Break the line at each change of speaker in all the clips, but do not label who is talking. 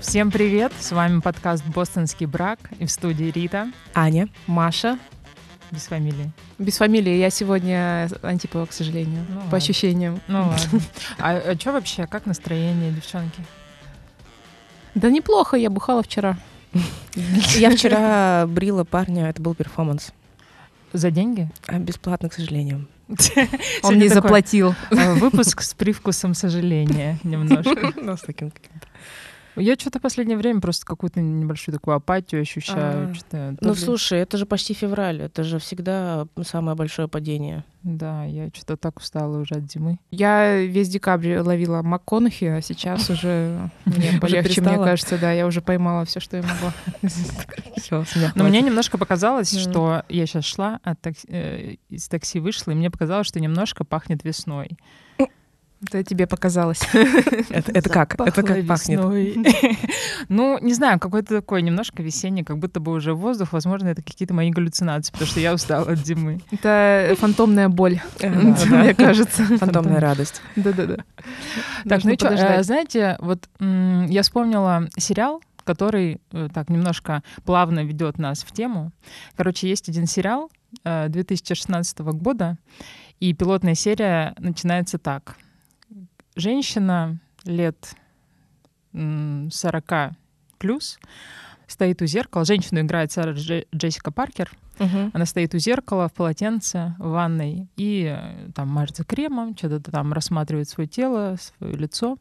Всем привет! С вами подкаст «Бостонский брак» и в студии Рита.
Аня, Маша.
Без фамилии.
Без фамилии. Я сегодня антипова, к сожалению,
Ну
по
ладно.
ощущениям.
Ну ладно. А, что вообще? Как настроение, девчонки?
Да неплохо, я бухала вчера.
Я вчера брила парня, это был перформанс.
За деньги?
А бесплатно, к сожалению.
Он не заплатил.
э, Выпуск с привкусом сожаления немножко.
Ну, с таким каким-то.
Я что-то в последнее время просто какую-то небольшую такую апатию ощущаю.
А, Ну,
ли-
слушай, это же почти февраль, это же всегда самое большое падение.
Да, я что-то так устала уже от зимы.
Я весь декабрь ловила МакКонахи, а сейчас уже мне полегче, мне кажется, да, я уже поймала все, что я могла.
Но мне немножко показалось, что я сейчас шла такси- э, из такси вышла, и мне показалось, что немножко пахнет весной.
Это тебе показалось.
Это, это как? Это как пахнет?
Ну, не знаю, какой-то такой немножко весенний, как будто бы уже воздух. Возможно, это какие-то мои галлюцинации, потому что я устала от зимы.
Это фантомная боль, мне кажется.
Фантомная радость.
Да-да-да.
Так, ну и чё, э, знаете, вот я вспомнила сериал, который э, так немножко плавно ведет нас в тему. Короче, есть один сериал э, 2016 года, и пилотная серия начинается так. Женщина лет м, 40 плюс стоит у зеркала. Женщину играет Сара Дже- Джессика Паркер.
Мгм.
Она стоит у зеркала в полотенце в ванной и э, там мажется кремом, что-то там рассматривает свое тело, свое лицо,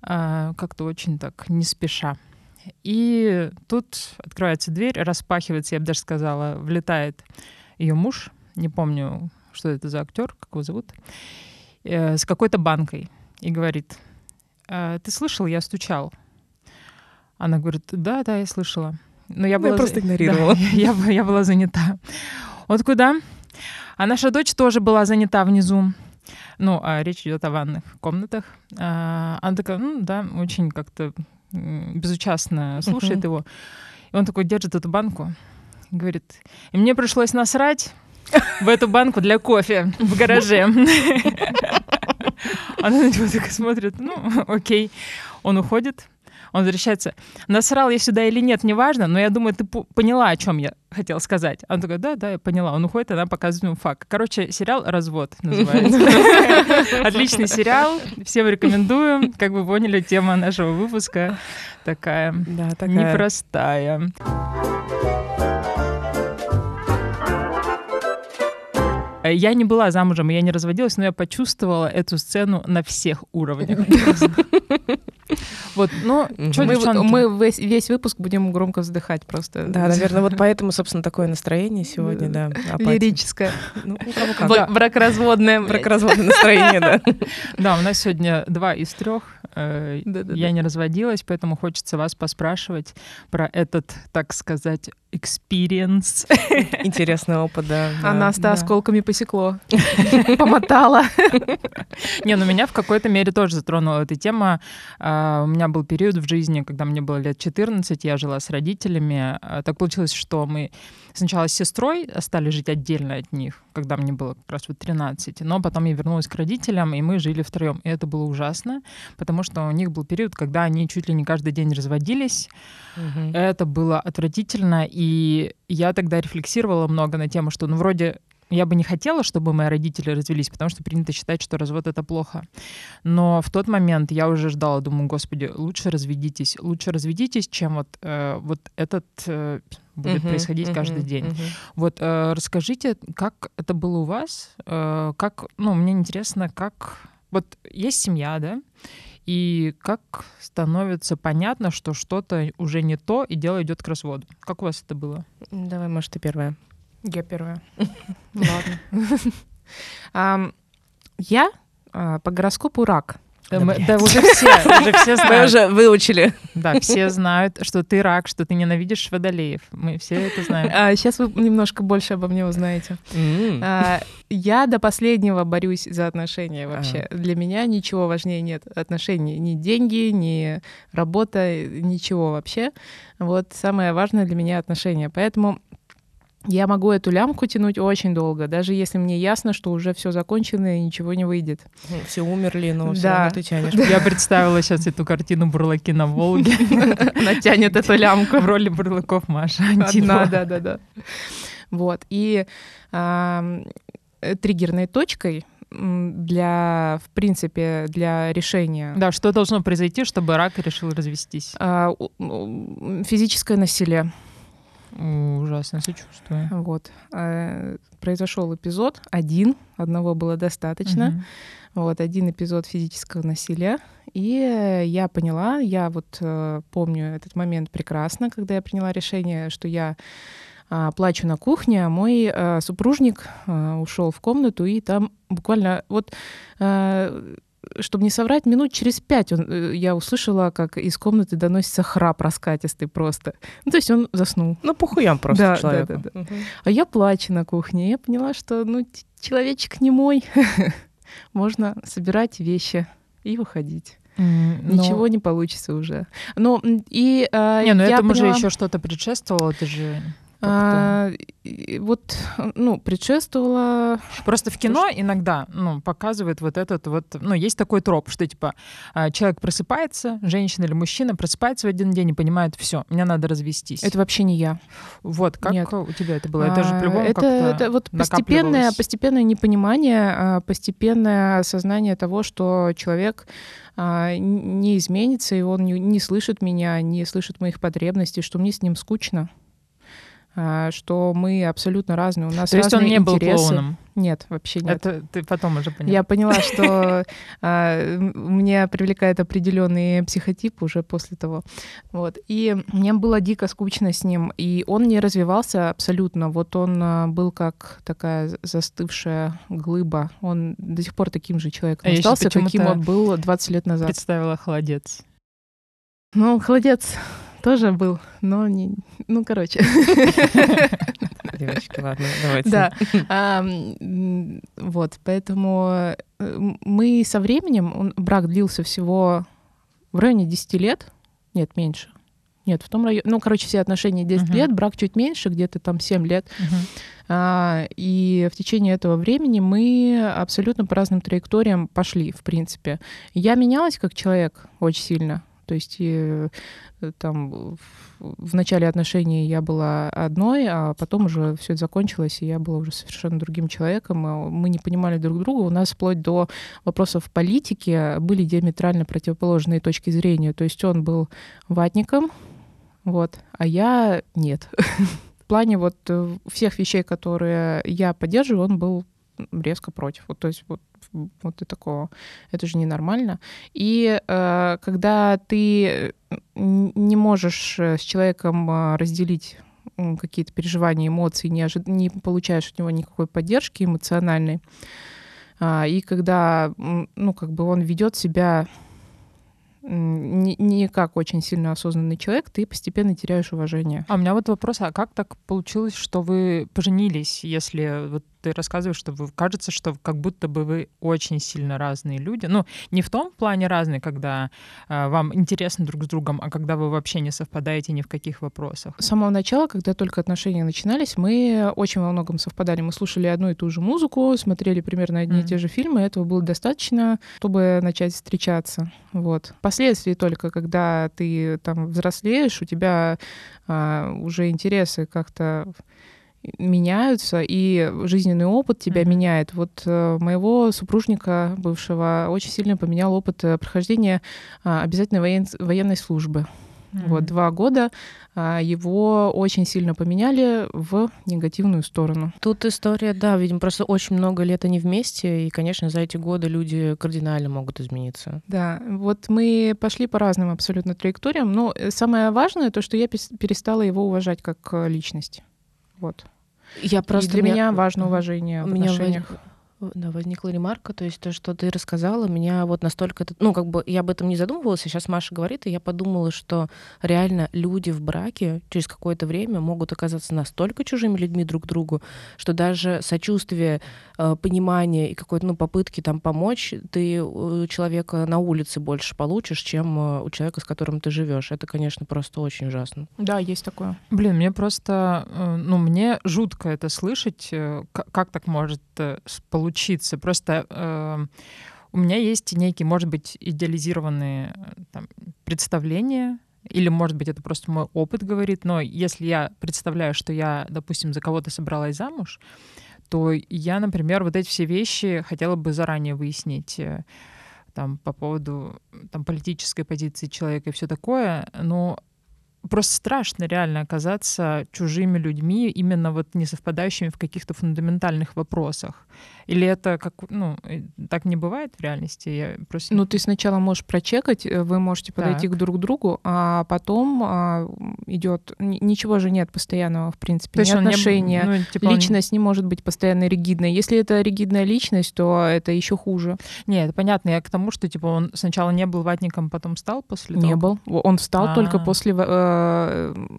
а, как-то очень так не спеша. И тут открывается дверь, распахивается, я бы даже сказала, влетает ее муж, не помню, что это за актер, как его зовут, э, с какой-то банкой и говорит, «А, ты слышал, я стучал. Она говорит, да, да, я слышала. Но я,
Ну, я
была
просто
за-
игнорировала.
Да, я, я была занята. Вот куда? А наша дочь тоже была занята внизу. Ну, а речь идет о ванных комнатах. А, она такая, ну да, очень как-то безучастно слушает
Мгм.
его. И он такой держит эту банку и говорит, и мне пришлось насрать в эту банку для кофе в гараже. Она на него так и смотрит, ну, окей. Он уходит, он возвращается. Насрал я сюда или нет, неважно, но я думаю, ты по- поняла, о чем я хотела сказать. Она такая, да, да, я поняла. Он уходит, она показывает ему факт. Короче, сериал «Развод» называется. Отличный сериал, всем рекомендую. Как вы поняли, тема нашего выпуска такая. непростая. Я не была замужем, я не разводилась, но я почувствовала эту сцену на всех уровнях. Вот, ну, что,
Мы, вот-
девчонки?
мы весь, весь выпуск будем громко вздыхать просто.
Да, наверное, вот поэтому, собственно, такое настроение сегодня, да. апатия.
Лирическое.
Ну,
Бракоразводное.
Бракоразводное настроение, да.
Да, у нас сегодня два из трех. Э. Я не разводилась, поэтому хочется вас поспрашивать про этот, так сказать, experience.
Интересный опыт, да.
А
да.
нас-то
да.
осколками посекло. Помотала.
Не, ну меня в какой-то мере тоже затронула эта тема. А, У меня был период в жизни, когда мне было лет 14, я жила с родителями. А, Так получилось, что мы сначала с сестрой стали жить отдельно от них, когда мне было как раз вот 13. Но потом я вернулась к родителям, и мы жили втроем. И это было ужасно, потому что у них был период, когда они чуть ли не каждый день разводились.
Мгм.
Это было отвратительно, и я тогда рефлексировала много на тему, что, ну, вроде я бы не хотела, чтобы мои родители развелись, потому что принято считать, что развод — это плохо. Но в тот момент я уже ждала, думаю, господи, лучше разведитесь, лучше разведитесь, чем вот, э, вот этот э, будет
Мгм,
происходить
мгм,
каждый день.
мгм.
Вот э, расскажите, как это было у вас? Э, как, ну, мне интересно, как... Вот есть семья, да? И как становится понятно, что что-то уже не то, и дело идет к разводу? Как у вас это было?
Давай, может, ты первая.
Я первая. Ладно. Я а, по гороскопу рак.
Да, мы- да уже все, уже все
Мы
знают.
уже выучили.
Да, все знают, что ты рак, что ты ненавидишь водолеев. Мы все это знаем.
сейчас вы немножко больше обо мне узнаете. А, Я до последнего борюсь за отношения вообще. Для меня ничего важнее нет отношений. Ни деньги, ни работа, ничего вообще. Вот самое важное для меня отношения. Поэтому я могу эту лямку тянуть очень долго, даже если мне ясно, что уже все закончено и ничего не выйдет.
Ну, Все умерли, но все
Да.
равно ты тянешь.
Я представила сейчас эту картину «Бурлаки на Волге»
Она тянет эту лямку.
в роли бурлаков Маша Антипова.
да, да, да. Вот. И э, триггерной точкой для, в принципе, для решения
Да, что должно произойти, чтобы рак решил развестись?
а, физическое насилие.
Ужасно сочувствую.
Вот. Э, Произошел эпизод один, одного было достаточно.
Мгм.
Вот один эпизод физического насилия. И я поняла, я вот э, помню этот момент прекрасно, когда я приняла решение, что я а, плачу на кухне, а мой э, супружник ушел в комнату, и там буквально вот чтобы не соврать, минут через пять он, э, я услышала, как из комнаты доносится храп раскатистый просто. Ну, то есть он заснул.
Ну, похуям просто
Да, да,
человеку.
да, да.
Мгм.
А я плачу на кухне. Я поняла, что ну, человечек не мой. Можно собирать вещи и выходить.
М, но-
Ничего не получится уже. Ну, и а,
Не, ну
я
этому же
поняла,
еще что-то предшествовало, ты же...
а, и вот, ну, предшествовало...
Просто в кино иногда, ну, показывают вот этот вот, ну, есть такой троп, что, типа, а, человек просыпается, женщина или мужчина просыпается в один день и понимает, все, мне надо развестись.
Это вообще не я.
Вот, как
Нет.
у тебя это было? Это же
А,
по-любому
это, это вот постепенное, постепенное непонимание, а, постепенное осознание того, что человек не изменится, и он не, не слышит меня, не слышит моих потребностей, что мне с ним скучно, что мы абсолютно разные, у нас
То есть он не был
интересы.
клоуном?
Нет, вообще нет.
Это ты потом уже поняла.
Я поняла, что а, меня привлекает определенный психотип уже после того. Вот. И мне было дико скучно с ним, и он не развивался абсолютно. Вот он а, был как такая за- застывшая глыба. Он до сих пор таким же человеком
А
остался, каким он был 20 лет назад.
Представила холодец.
Ну, холодец тоже был, но не... Ну, короче.
Девочки, ладно, давайте.
Да. А, Вот, поэтому э, мы со временем, брак длился всего в районе 10 лет. Нет, меньше. Нет, в том районе, ну, короче, все отношения 10
Мгм.
лет, брак чуть меньше, где-то там 7 лет.
Мгм.
А, и в течение этого времени мы абсолютно по разным траекториям пошли, в принципе. Я менялась как человек очень сильно. То есть э, там в- начале отношений я была одной, а потом уже все это закончилось, и я была уже совершенно другим человеком. и Мы не понимали друг друга. У нас вплоть до вопросов политики были диаметрально противоположные точки зрения. То есть он был ватником, вот, а я нет. В плане вот э, всех вещей, которые я поддерживаю, он был резко против. Вот, то есть вот, вот и такого. Это же ненормально. И э, когда ты э, не можешь э, с человеком э, разделить какие-то переживания, эмоции, не, ожи- не получаешь от него никакой поддержки эмоциональной, а, и когда, ну, как бы он ведет себя не, не как очень сильно осознанный человек, ты постепенно теряешь уважение.
А у меня вот вопрос, а как так получилось, что вы поженились, если вот ты рассказываешь, что вы, кажется, что как будто бы вы очень сильно разные люди. Ну, не в том плане разные, когда а, вам интересно друг с другом, а когда вы вообще не совпадаете ни в каких вопросах.
С самого начала, когда только отношения начинались, мы очень во многом совпадали. Мы слушали одну и ту же музыку, смотрели примерно одни и
Мгм.
те же фильмы. Этого было достаточно, чтобы начать встречаться. Вот. Впоследствии только, когда ты там взрослеешь, у тебя а, уже интересы как-то меняются, и жизненный опыт тебя
Мгм.
меняет. Вот э, моего супружника бывшего очень сильно поменял опыт э, прохождения а, обязательной воен- военной службы. Вот два года а, его очень сильно поменяли в негативную сторону.
Тут история, да, видимо, просто очень много лет они вместе, и, конечно, за эти годы люди кардинально могут измениться.
Да, вот мы пошли по разным абсолютно траекториям, но э, самое важное то, что я перестала его уважать как э, личность. Вот.
Я
и для меня важно уважение в
меня
отношениях.
Воз- Да, возникла ремарка, то есть то, что ты рассказала, меня вот настолько... это- Ну, как бы я об этом не задумывалась, а сейчас Маша говорит, и я подумала, что реально люди в браке через какое-то время могут оказаться настолько чужими людьми друг другу, что даже сочувствие, э, понимание и какой-то, ну, попытки там помочь, ты у человека на улице больше получишь, чем э, у человека, с которым ты живешь. Это, конечно, просто очень ужасно.
Да, есть такое.
Блин, мне просто, э, ну, мне жутко это слышать, э, как так может э, получиться. Просто э, у меня есть некие, может быть, идеализированные э, там, представления, или, может быть, это просто мой опыт говорит, но если я представляю, что я, допустим, за кого-то собралась замуж, то я, например, вот эти все вещи хотела бы заранее выяснить э, там, по поводу там, политической позиции человека и все такое, но просто страшно реально оказаться чужими людьми, именно вот не совпадающими в каких-то фундаментальных вопросах. Или это как, ну, э, так не бывает в реальности? Я просто...
Ну, ты сначала можешь прочекать, э, вы можете подойти
Так.
к друг другу, а потом а, идет ничего же нет постоянного, в принципе, ни
он не
отношения.
ну, типа он-
Личность не может быть постоянно ригидной. Если это ригидная личность, то это еще хуже.
Не, это понятно. Я к тому, что типа он сначала не был ватником, потом стал после
Не
того?
был. Он встал только
А.
после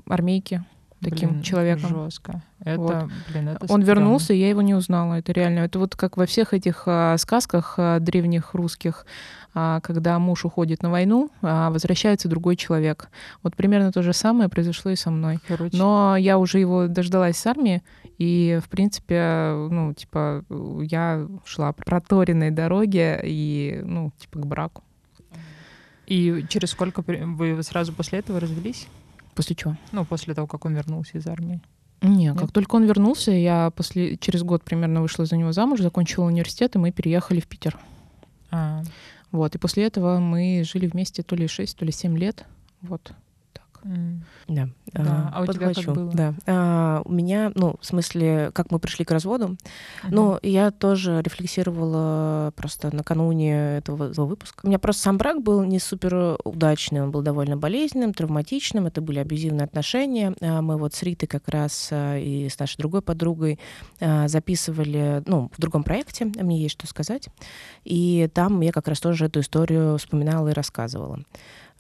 армейки таким
Блин,
человеком.
Жестко. Это,
Вот.
блин, это
Он
стрёмно.
вернулся, и я его не узнала. Это реально. Это вот как во всех этих а, сказках а, древних русских, а, когда муж уходит на войну, а возвращается другой человек. Вот примерно то же самое произошло и со мной.
Короче,
Но я уже его дождалась с армии, и, в принципе, ну, типа, я шла по проторенной дороге и, ну, типа, к браку.
И через сколько вы сразу после этого развелись?
После чего?
Ну, после того, как он вернулся из армии.
Не,
Нет?
как только он вернулся, я после, через год примерно вышла за него замуж, закончила университет, и мы переехали в Питер.
А,
Вот, и после этого мы жили вместе то ли 6, то ли 7 лет. Вот.
М.
Да.
Да, а у тебя как
подхвачу.
было?
Да. А, у меня, ну, в смысле, как мы пришли к разводу,
Мгм.
Ну, я тоже рефлексировала просто накануне этого выпуска. У меня просто сам брак был не супер удачный, он был довольно болезненным, травматичным, это были абьюзивные отношения. А Мы вот с Ритой как раз а, и с нашей другой подругой а, записывали, ну, в другом проекте, мне есть что сказать, и там я как раз тоже эту историю вспоминала и рассказывала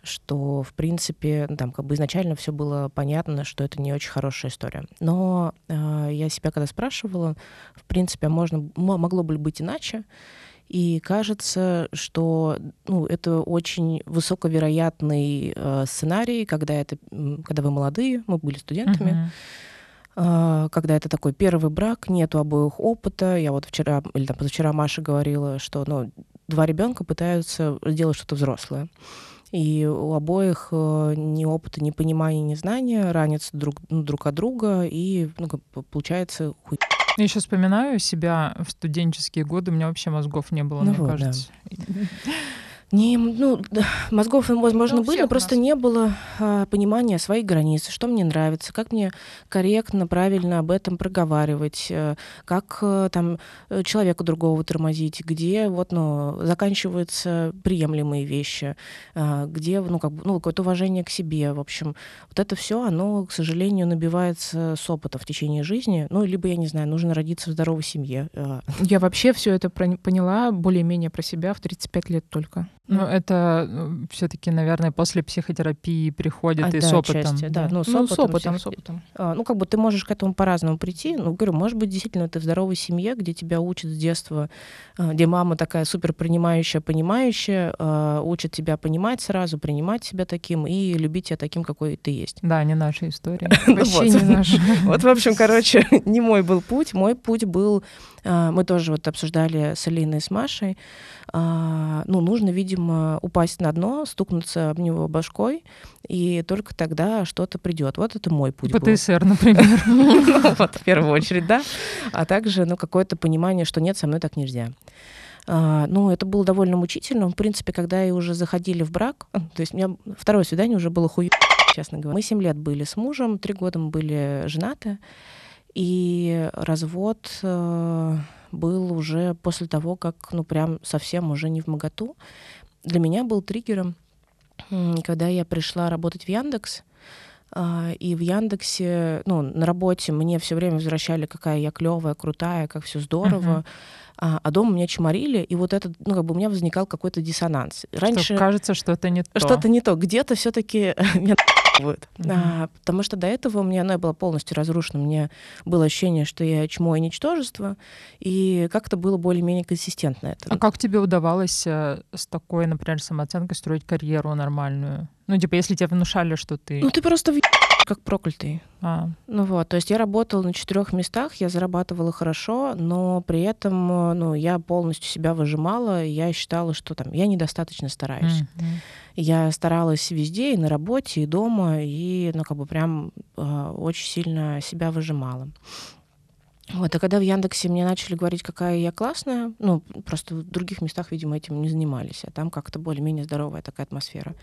что, в принципе, там как бы изначально все было понятно, что это не очень хорошая история. Но э, я себя когда спрашивала, в принципе, а можно, мо- могло бы быть иначе, и кажется, что ну, это очень высоковероятный э, сценарий, когда, это, когда вы молодые, мы были студентами, а, когда это такой первый брак, нету обоих опыта. Я вот вчера или там позавчера Маша говорила, что ну, два ребенка пытаются сделать что-то взрослое. И у обоих э, ни опыта, ни понимания, ни знания ранятся друг, ну, друг от друга, и ну, получается хуй.
Я еще вспоминаю себя в студенческие годы, у меня вообще мозгов не было,
Ну
мне
вот, да. Не, ну, да, мозгов, возможно,
Ну,
были, но просто
нас.
не было а, понимания своих границ, что мне нравится, как мне корректно, правильно об этом проговаривать, э, как э, там э, человека другого тормозить, где вот, ну, заканчиваются приемлемые вещи, а, где, ну, как бы, ну, какое-то уважение к себе, в общем. Вот это все, оно, к сожалению, набивается с опыта в течение жизни, ну, либо, я не знаю, нужно родиться в здоровой семье. э,
Я вообще все это поняла более-менее про себя в 35 лет только.
Ну, это все-таки, наверное, после психотерапии приходит
А,
и
да,
с опытом.
отчасти, да. Ну, с
Ну, с
опытом,
опытом,
всех-
с опытом.
А, Ну, как бы ты можешь к этому по-разному прийти. Ну, говорю, может быть, действительно, ты в здоровой семье, где тебя учат с детства, а, где мама такая супер принимающая, понимающая, а, учит тебя понимать сразу, принимать себя таким и любить тебя таким, какой ты есть.
Да, не наша история.
Вообще
Вот.
не наш.
Вот, в общем, короче, не мой был путь. Мой путь был, мы тоже вот обсуждали с Алиной и с Машей, а, ну, нужно, видимо, упасть на дно, стукнуться об него башкой, и только тогда что-то придет. Вот это мой путь был.
ПТСР, например.
Ну, вот, в первую очередь, да. А также, ну, какое-то понимание, что нет, со мной так нельзя. А, ну, это было довольно мучительно. В принципе, когда и уже заходили в брак, то есть у меня второе свидание уже было хуй, честно говоря. Мы семь лет были с мужем, три года мы были женаты, и развод э, был уже после того, как, ну, прям совсем уже не в моготу. Для меня был триггером, когда я пришла работать в Яндекс, А, и в Яндексе, ну, на работе мне все время возвращали, какая я клевая, крутая, как все здорово. Uh-huh. А, а дома меня чморили, и вот этот, ну, как бы у меня возникал какой-то диссонанс.
Раньше... Что кажется, что это не то.
Что-то не то. Где-то все будет. Mm-hmm. А, потому что до этого у меня она была полностью разрушена. У меня было ощущение, что я чмо и ничтожество, и как-то было более-менее консистентно это.
А как тебе удавалось э, с такой, например, самооценкой строить карьеру нормальную? Ну, типа, если тебе внушали, что ты...
Ну, ты просто в как проклятый. А. Ну вот, то есть я работала на четырех местах, я зарабатывала хорошо, но при этом, э, ну, я полностью себя выжимала, я считала, что там я недостаточно стараюсь. Mm-hmm. Я старалась везде, и на работе, и дома, и, ну, как бы прям э, очень сильно себя выжимала. Вот, а когда в Яндексе мне начали говорить, какая я классная, ну, просто в других местах, видимо, этим не занимались, а там как-то более-менее здоровая такая атмосфера.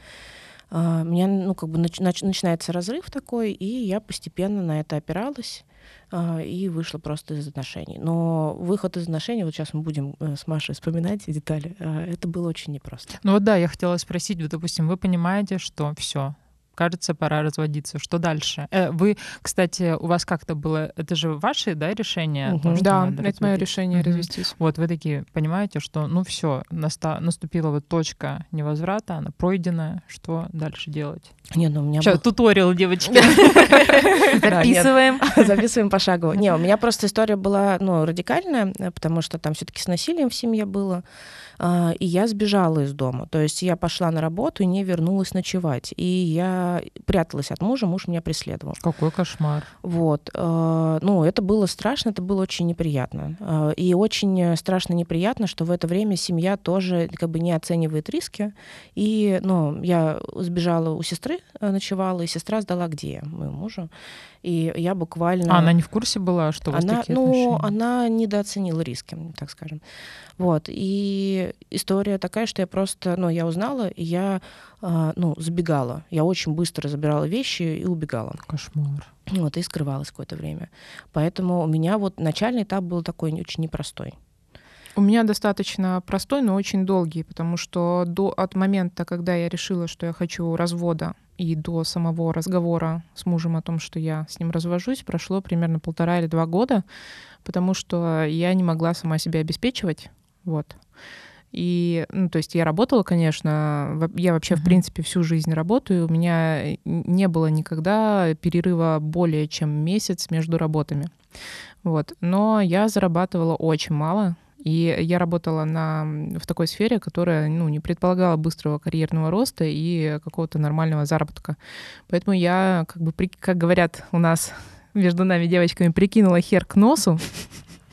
Uh, меня, ну, как бы нач- нач- начинается разрыв такой, и я постепенно на это опиралась. А, и вышла просто из отношений. Но выход из отношений, вот сейчас мы будем э, с Машей вспоминать детали, а, это было очень непросто.
Ну вот да, я хотела спросить, вот, допустим, вы понимаете, что все, кажется, пора разводиться. Что дальше? Э, вы, кстати, у вас как-то было, это же ваши, да, решения?
Угу. да, это мое решение угу. развестись.
Вот вы такие понимаете, что, ну все, наста- наступила вот точка невозврата, она пройдена, что дальше делать?
Не, ну у меня
Сейчас, был... туториал, девочки.
Записываем. Записываем пошагово. Не, у меня просто история была, ну, радикальная, потому что там все таки с насилием в семье было. А, и я сбежала из дома. То есть я пошла на работу и не вернулась ночевать. И я пряталась от мужа, муж меня преследовал.
Какой кошмар.
Вот. А, ну, это было страшно, это было очень неприятно. А, и очень страшно неприятно, что в это время семья тоже как бы не оценивает риски. И, ну, я сбежала у сестры, ночевала, и сестра сдала где моему мужу. И я буквально...
А она не в курсе была, что у вас
она,
такие
ну,
отношения?
она недооценила риски, так скажем. Вот. И история такая, что я просто, ну, я узнала, и я, э, ну, забегала. Я очень быстро забирала вещи и убегала.
Кошмар.
Вот, и скрывалась какое-то время. Поэтому у меня вот начальный этап был такой очень непростой.
У меня достаточно простой, но очень долгий, потому что до, от момента, когда я решила, что я хочу развода, и до самого разговора с мужем о том, что я с ним развожусь, прошло примерно полтора или два года, потому что я не могла сама себя обеспечивать. Вот. И, ну, то есть я работала, конечно, я вообще, в принципе, всю жизнь работаю, у меня не было никогда перерыва более чем месяц между работами. Вот. Но я зарабатывала очень мало, и я работала на, в такой сфере, которая ну, не предполагала быстрого карьерного роста и какого-то нормального заработка. Поэтому я, как бы, как говорят у нас между нами девочками, прикинула хер к носу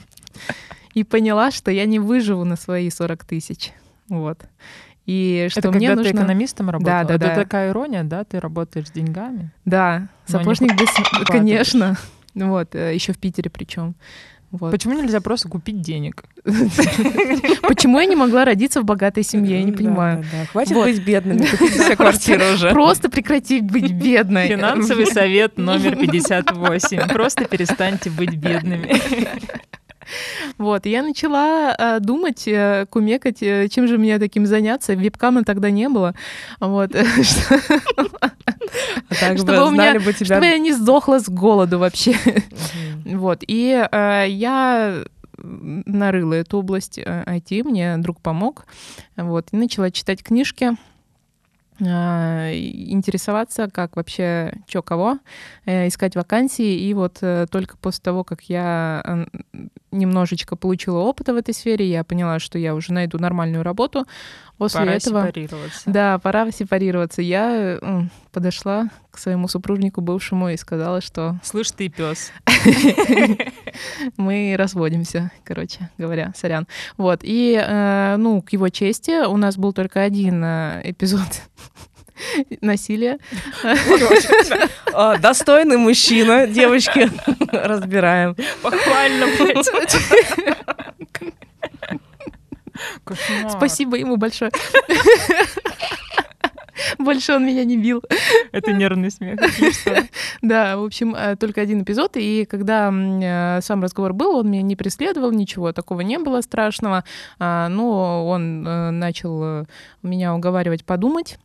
и поняла, что я не выживу на свои 40 тысяч. Вот. И что
это
мне
когда
нужно...
ты экономистом работала?
Да, да,
это
да.
такая ирония, да? Ты работаешь с деньгами?
Да, сапожник без... Конечно. Вот, э, еще в Питере причем. Вот.
Почему нельзя просто купить денег?
Почему я не могла родиться в богатой семье? Я не понимаю.
Хватит быть бедными, купите себе квартиру уже.
Просто прекратить быть бедной.
Финансовый совет номер 58. Просто перестаньте быть бедными.
Вот, я начала э, думать, э, кумекать, э, чем же мне таким заняться. Вебкама тогда не было. Вот.
А чтобы у меня,
чтобы я не сдохла с голоду вообще. Вот, и я нарыла эту область IT, мне друг помог, вот, и начала читать книжки, интересоваться, как вообще, что кого, э, искать вакансии. И вот э, только после того, как я немножечко получила опыта в этой сфере, я поняла, что я уже найду нормальную работу. После
пора
этого,
сепарироваться.
Да, пора сепарироваться. Я подошла к своему супружнику бывшему и сказала, что...
Слышь ты, пес.
Мы разводимся, короче говоря, сорян. Вот, и, э, ну, к его чести, у нас был только один э, эпизод насилия.
А, достойный мужчина, девочки, разбираем.
Похвально.
Спасибо ему большое. Больше он меня не бил.
Это нервный смех.
Да, в общем, э, только один эпизод. И когда э, сам разговор был, он меня не преследовал, ничего такого не было страшного. А, но он э, начал меня уговаривать подумать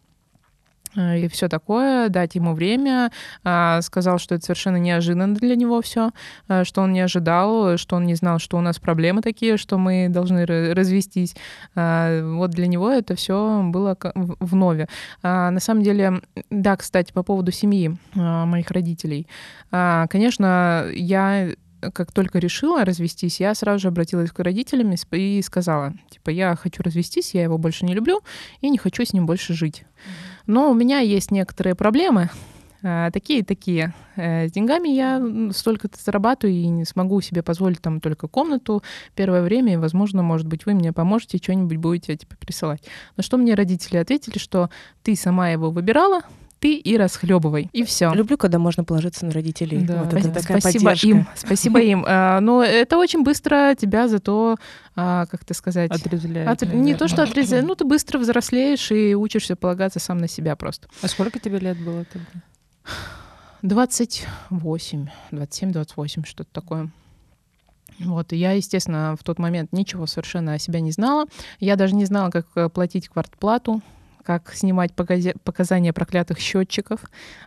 и все такое, дать ему время. А, сказал, что это совершенно неожиданно для него все, э, что он не ожидал, что он не знал, что у нас проблемы такие, что мы должны развестись. А, вот для него это все было в нове. А, на самом деле, да, кстати, по поводу семьи моих родителей. Конечно, я как только решила развестись, я сразу же обратилась к родителям и сказала, типа, я хочу развестись, я его больше не люблю и не хочу с ним больше жить. Но у меня есть некоторые проблемы, такие-такие. Э, с деньгами я столько-то зарабатываю и не смогу себе позволить там только комнату первое время, и, возможно, может быть, вы мне поможете, что-нибудь будете типа присылать. На что мне родители ответили, что ты сама его выбирала, ты и расхлебывай. И все.
Люблю, когда можно положиться на родителей.
Да. Вот это такая спасибо поддержка. им. Спасибо им. А, но это очень быстро тебя зато, а, как это сказать...
Отрезвляет.
От... Не то, что отрезвляет, ну ты быстро взрослеешь и учишься полагаться сам на себя просто.
А сколько тебе лет было тогда?
28, 27-28, что-то такое. Вот, и я, естественно, в тот момент ничего совершенно о себя не знала. Я даже не знала, как э, платить квартплату как снимать показания проклятых счетчиков.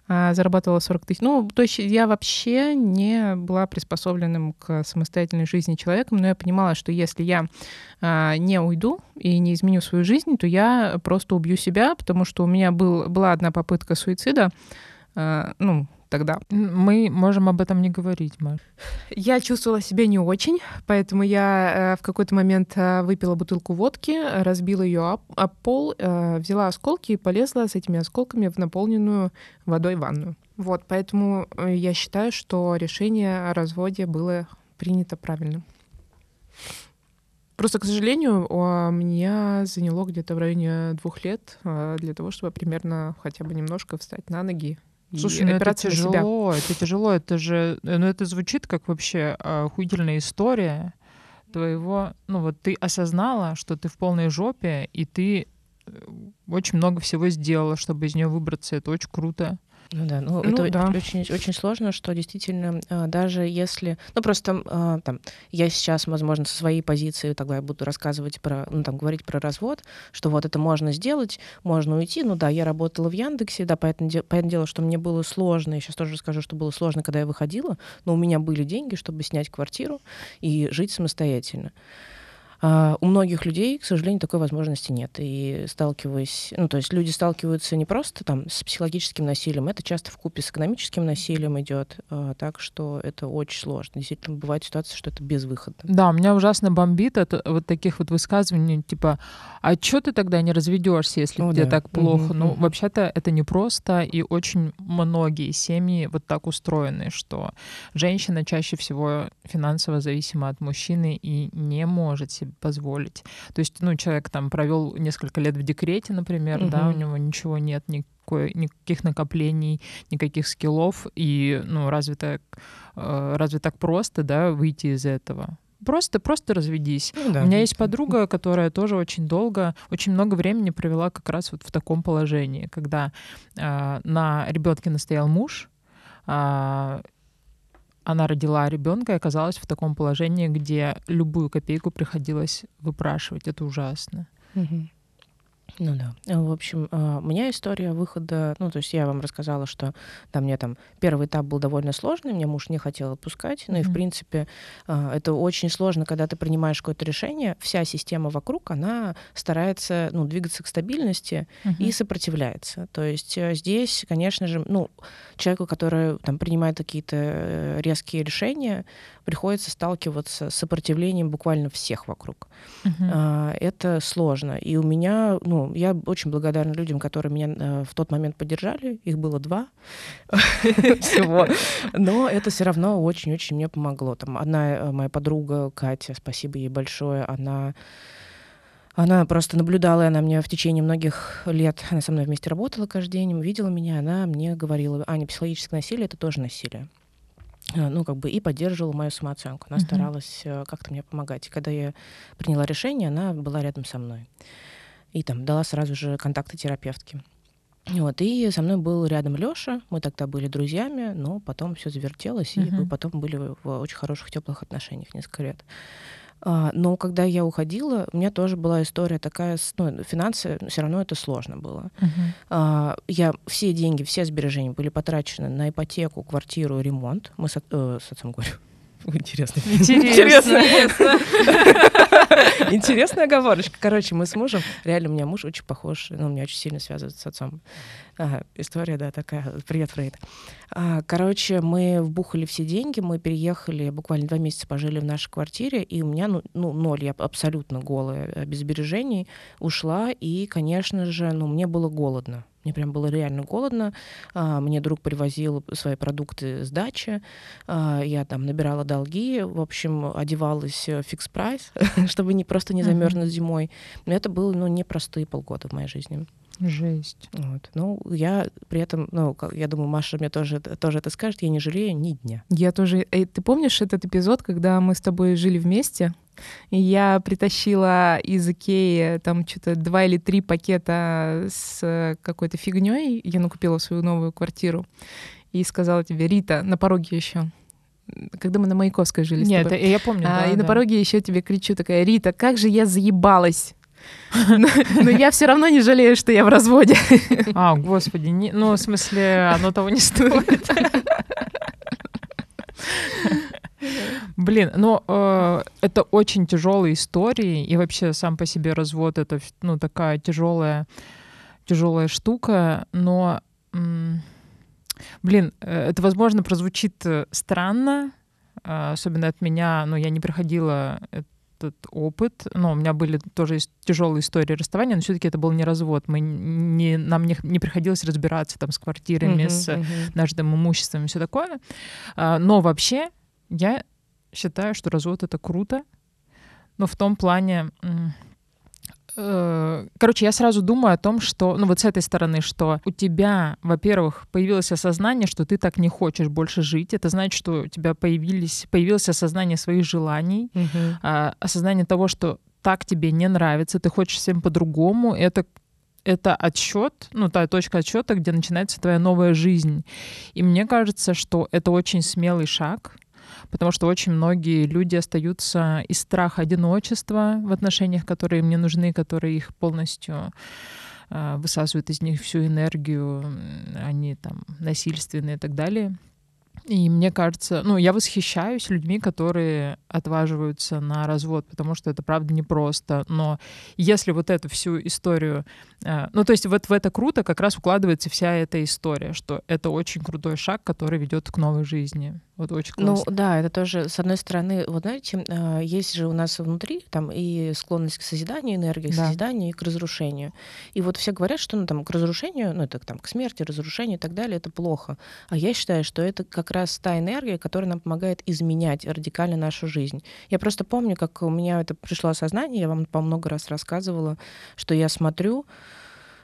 А, зарабатывала 40 тысяч. Ну, то есть я вообще не была приспособленным к самостоятельной жизни человеком, но я понимала, что если я а, не уйду и не изменю свою жизнь, то я просто убью себя, потому что у меня был, была одна попытка суицида, а, ну, тогда.
Мы можем об этом не говорить, Маш.
Я чувствовала себя не очень, поэтому я э, в какой-то момент э, выпила бутылку водки, разбила ее об, об пол, э, взяла осколки и полезла с этими осколками в наполненную водой ванную. Вот, поэтому я считаю, что решение о разводе было принято правильно. Просто, к сожалению, у меня заняло где-то в районе двух лет для того, чтобы примерно хотя бы немножко встать на ноги
Слушай, ну это тяжело, это тяжело, это же, ну это звучит как вообще охуительная история твоего, ну вот ты осознала, что ты в полной жопе, и ты э, очень много всего сделала, чтобы из нее выбраться, это очень круто.
Ну да, ну, ну это да. Очень, очень сложно, что действительно а, даже если, ну просто а, там я сейчас, возможно, со своей позиции тогда я буду рассказывать про, ну там говорить про развод, что вот это можно сделать, можно уйти. Ну да, я работала в Яндексе, да, поэтому, поэтому дело, что мне было сложно, я сейчас тоже скажу, что было сложно, когда я выходила, но у меня были деньги, чтобы снять квартиру и жить самостоятельно. А у многих людей, к сожалению, такой возможности нет. И сталкиваясь, ну, то есть люди сталкиваются не просто там с психологическим насилием, это часто в купе с экономическим насилием идет, а, так что это очень сложно. Действительно, бывает ситуация, что это безвыходно.
Да, меня ужасно бомбит от вот таких вот высказываний, типа, а что ты тогда не разведешься, если О, тебе да. так плохо? Угу, ну, угу. вообще-то это непросто, и очень многие семьи вот так устроены, что женщина чаще всего финансово зависима от мужчины и не может себе себе позволить. То есть, ну, человек там провел несколько лет в декрете, например, угу. да, у него ничего нет, никакой, никаких накоплений, никаких скиллов, и, ну, разве так, э, разве так просто, да, выйти из этого? Просто, просто разведись. Ну, да. У меня есть подруга, которая тоже очень долго, очень много времени провела как раз вот в таком положении, когда э, на ребенке настоял муж, э, она родила ребенка и оказалась в таком положении, где любую копейку приходилось выпрашивать. Это ужасно.
Угу. Ну да. В общем, а, у меня история выхода, ну, то есть я вам рассказала, что да, мне там первый этап был довольно сложный, мне муж не хотел отпускать, ну mm-hmm. и, в принципе, а, это очень сложно, когда ты принимаешь какое-то решение, вся система вокруг, она старается, ну, двигаться к стабильности mm-hmm. и сопротивляется. То есть э, здесь, конечно же, ну, человеку, который там принимает какие-то э, резкие решения, приходится сталкиваться с сопротивлением буквально всех вокруг. Uh-huh. Это сложно. И у меня, ну, я очень благодарна людям, которые меня э, в тот момент поддержали. Их было два всего. Но это все равно очень-очень мне помогло. Там одна э, моя подруга Катя, спасибо ей большое, она она просто наблюдала, и она мне в течение многих лет, она со мной вместе работала каждый день, видела меня, она мне говорила, Аня, психологическое насилие — это тоже насилие. Э, ну, как бы и поддерживала мою самооценку. Она uh-huh. старалась как-то мне помогать. И когда я приняла решение, она была рядом со мной. И там дала сразу же контакты терапевтки. Вот, и со мной был рядом Лёша, мы тогда были друзьями, но потом все завертелось, uh-huh. и мы потом были в очень хороших, теплых отношениях несколько лет. А, но когда я уходила, у меня тоже была история такая, ну, финансы, все равно это сложно было. Uh-huh. Я все деньги, все сбережения были потрачены на ипотеку, квартиру, ремонт. Мы с, э, с отцом говорю. Интересно.
Интересно.
Интересная оговорочка. Короче, мы с мужем, реально у меня муж очень похож, ну, у меня очень сильно связывается с отцом. Ага, история, да, такая. Привет, Фрейд. А, короче, мы вбухали все деньги, мы переехали, буквально два месяца пожили в нашей квартире, и у меня, ну, ну ноль, я абсолютно голая, без сбережений, ушла, и, конечно же, ну, мне было голодно. Мне прям было реально голодно. А, мне друг привозил свои продукты с дачи. А, я там набирала долги. В общем, одевалась фикс прайс, чтобы не просто не замерзнуть зимой. Но это было ну, непростые полгода в моей жизни.
Жесть.
Вот. Ну, я при этом, ну, я думаю, Маша мне тоже, тоже это скажет, я не жалею ни дня.
Я тоже... Эй, ты помнишь этот эпизод, когда мы с тобой жили вместе? Я притащила из Икеи там что-то два или три пакета с какой-то фигней. Я накупила свою новую квартиру. И сказала тебе, Рита, на пороге еще когда мы на Маяковской жили
Нет,
с тобой.
я помню,
а,
да,
И
да.
на пороге еще тебе кричу такая, Рита, как же я заебалась но я все равно не жалею, что я в разводе.
А, господи, не, ну, в смысле, оно того не стоит. Блин, ну э, это очень тяжелые истории, и вообще сам по себе развод это ну такая тяжелая тяжелая штука, но м- блин, э, это возможно прозвучит э, странно, э, особенно от меня, но я не проходила этот опыт. Ну, у меня были тоже тяжелые истории расставания, но все-таки это был не развод. Мы не, нам не, не приходилось разбираться там с квартирами, uh-huh, с uh-huh. нашим имуществом и все такое. А, но вообще я считаю, что развод это круто, но в том плане, Э, короче, я сразу думаю о том, что, ну вот с этой стороны, что у тебя, во-первых, появилось осознание, что ты так не хочешь больше жить. Это значит, что у тебя появились, появилось осознание своих желаний, угу. осознание того, что так тебе не нравится, ты хочешь всем по-другому. Это это отсчет, ну, та точка отсчета, где начинается твоя новая жизнь. И мне кажется, что это очень смелый шаг, потому что очень многие люди остаются из страха одиночества в отношениях, которые им не нужны, которые их полностью а, высасывают из них всю энергию, они там насильственные и так далее. И мне кажется, ну, я восхищаюсь людьми, которые отваживаются на развод, потому что это, правда, непросто. Но если вот эту всю историю... Э, ну, то есть вот в это круто как раз укладывается вся эта история, что это очень крутой шаг, который ведет к новой жизни. Вот очень ну классно.
Ну, да, это тоже, с одной стороны, вот знаете, э, есть же у нас внутри там и склонность к созиданию энергии, к да. созиданию и к разрушению. И вот все говорят, что ну, там, к разрушению, ну, это там, к смерти, разрушению и так далее, это плохо. А я считаю, что это как раз та энергия, которая нам помогает изменять радикально нашу жизнь. Я просто помню, как у меня это пришло осознание, я вам по много раз рассказывала, что я смотрю,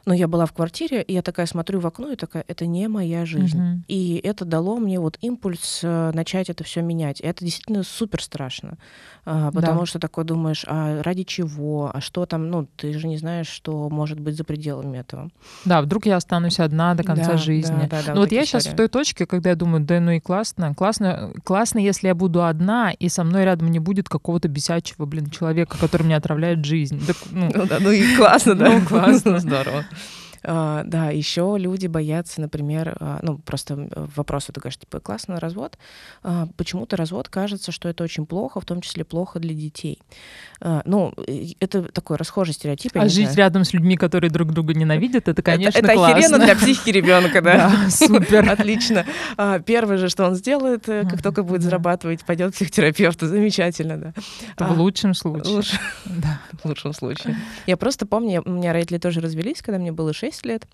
но я была в квартире, и я такая смотрю в окно и такая, это не моя жизнь. Mm-hmm. И это дало мне вот импульс э, начать это все менять. И это действительно супер страшно, а, потому да. что такой думаешь, а ради чего, а что там, ну ты же не знаешь, что может быть за пределами этого.
Да, вдруг я останусь одна до конца
да,
жизни.
Да, да, да,
ну
вот,
вот я сейчас в той точке, когда я думаю, да ну и классно, классно, классно, если я буду одна и со мной рядом не будет какого-то бесячего, блин, человека, который мне отравляет жизнь. Так,
ну, ну да, ну и классно, да, ну классно, здорово. Uh, да, еще люди боятся, например, uh, ну просто вопрос, ты говоришь, типа, классно развод. Uh, почему-то развод кажется, что это очень плохо, в том числе плохо для детей. Ну, это такой расхожий стереотип.
А жить знаю. рядом с людьми, которые друг друга ненавидят, это, конечно,
это, это
классно.
охеренно для психики ребенка, да?
да супер.
Отлично. Первое же, что он сделает, э, как только будет зарабатывать, пойдет к психотерапевту. Замечательно, да.
В лучшем случае.
Лучше. Да, в лучшем случае. Я просто помню, у меня родители тоже развелись, когда мне было 6 6 лет.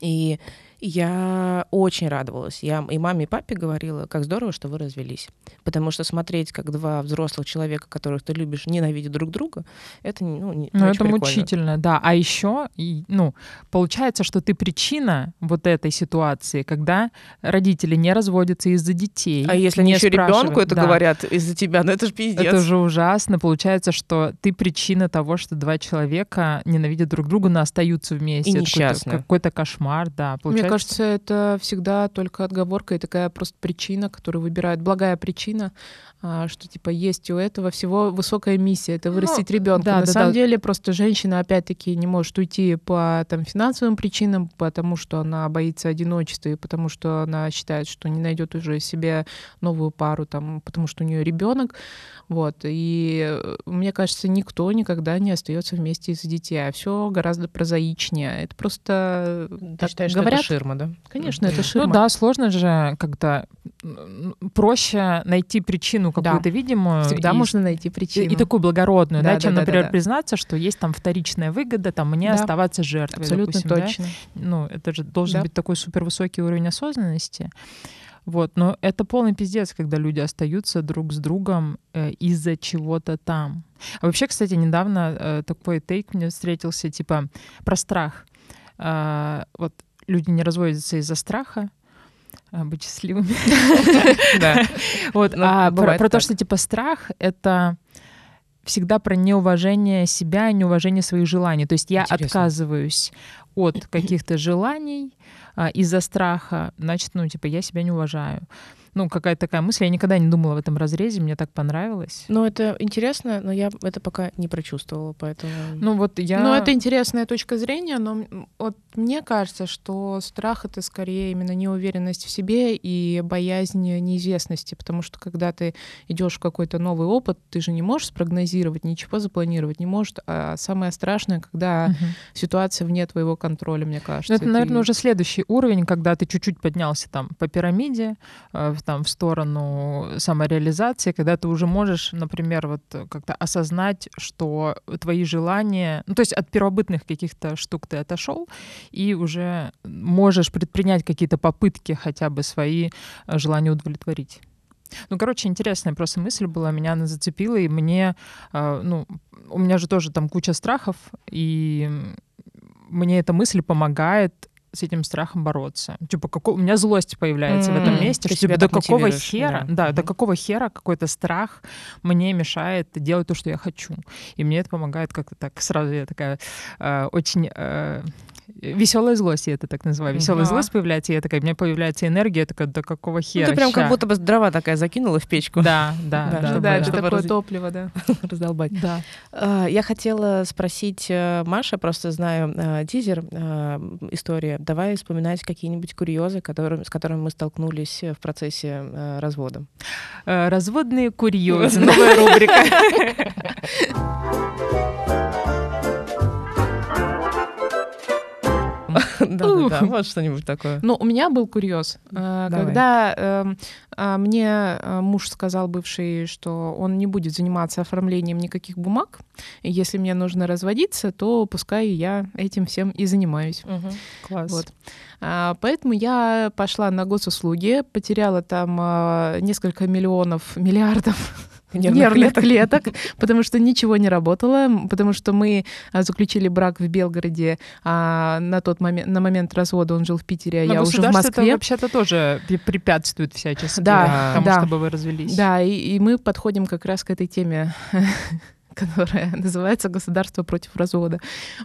И я очень радовалась. Я и маме, и папе говорила, как здорово, что вы развелись. Потому что смотреть, как два взрослых человека, которых ты любишь, ненавидят друг друга, это, ну, не,
ну,
это
прикольно. мучительно, да. А еще, ну, получается, что ты причина вот этой ситуации, когда родители не разводятся из-за детей.
А если они еще ребенку это да. говорят из-за тебя, ну это же пиздец.
Это же ужасно. Получается, что ты причина того, что два человека ненавидят друг друга, но остаются вместе.
И несчастны.
Какой-то, какой-то кошмар, да. Получается,
кажется, это всегда только отговорка и такая просто причина, которую выбирают, благая причина, что типа есть у этого всего высокая миссия, это вырастить ну, ребенка. Да, На да, самом да. деле просто женщина опять-таки не может уйти по там финансовым причинам, потому что она боится одиночества и потому что она считает, что не найдет уже себе новую пару, там, потому что у нее ребенок, вот. И э, мне кажется, никто никогда не остается вместе из детей, а все гораздо прозаичнее. Это просто
Ты так считаешь, говорят. Что это ширма, да?
Конечно, это ширма.
Ну да, сложно же, когда проще найти причину какую-то да. видимую.
Всегда и, можно найти причину.
И, и такую благородную, да, да чем, да, например, да, да. признаться, что есть там вторичная выгода, там мне да. оставаться жертвой.
Абсолютно
допустим,
точно.
Да? Ну, это же должен да. быть такой супервысокий уровень осознанности. Вот, но это полный пиздец, когда люди остаются друг с другом э, из-за чего-то там. А вообще, кстати, недавно э, такой тейк мне встретился, типа, про страх. Э, вот люди не разводятся из-за страха, быть счастливыми. Вот, ну, а про то, что типа страх — это всегда про неуважение себя, неуважение своих желаний. То есть я отказываюсь от каких-то желаний а, из-за страха, значит, ну, типа, я себя не уважаю ну, какая-то такая мысль. Я никогда не думала в этом разрезе, мне так понравилось.
Ну, это интересно, но я это пока не прочувствовала, поэтому...
Ну, вот я... Ну, это интересная точка зрения, но вот мне кажется, что страх — это скорее именно неуверенность в себе и боязнь неизвестности, потому что когда ты идешь в какой-то новый опыт, ты же не можешь спрогнозировать, ничего запланировать не можешь, а самое страшное, когда угу. ситуация вне твоего контроля, мне кажется.
Но это, наверное, уже следующий уровень, когда ты чуть-чуть поднялся там по пирамиде, там в сторону самореализации, когда ты уже можешь, например, вот как-то осознать, что твои желания, ну то есть от первобытных каких-то штук ты отошел и уже можешь предпринять какие-то попытки хотя бы свои э, желания удовлетворить. Ну, короче, интересная просто мысль была, меня она зацепила, и мне, э, ну, у меня же тоже там куча страхов, и мне эта мысль помогает с этим страхом бороться. Типа, какой... у меня злость появляется mm-hmm. в этом месте, Ты что типа, до какого хера, да, да mm-hmm. до какого хера какой-то страх мне мешает делать то, что я хочу. И мне это помогает как-то так сразу я такая э, очень э, веселая злость, я это так называю. Веселая злость появляется, и я такая, у меня появляется энергия, я такая, да какого хера?
Ну, ты прям ща? как будто бы дрова такая закинула в печку.
Да, да, да.
Да, да, это такое раз... топливо, да.
Раздолбать.
Да.
А, я хотела спросить э, Маша, просто знаю э, тизер, э, история. Давай вспоминать какие-нибудь курьезы, которые, с которыми мы столкнулись в процессе развода.
Разводные курьезы. Новая рубрика.
Да-да-да, вот что-нибудь такое.
Ну, у меня был курьез. Э, когда эм, а, мне э, муж сказал бывший, что он не будет заниматься оформлением никаких бумаг, если мне нужно разводиться, то пускай я этим всем и занимаюсь.
Класс. Вот.
А, поэтому я пошла на госуслуги, потеряла там а, несколько миллионов, миллиардов нервных, нервных клеток. клеток, потому что ничего не работало, потому что мы а, заключили брак в Белгороде, а на тот момент, на момент развода он жил в Питере, а Но я уже в Москве.
это вообще-то тоже препятствует всячески да, тому, да. чтобы вы развелись.
Да, и, и мы подходим как раз к этой теме которая называется «Государство против развода».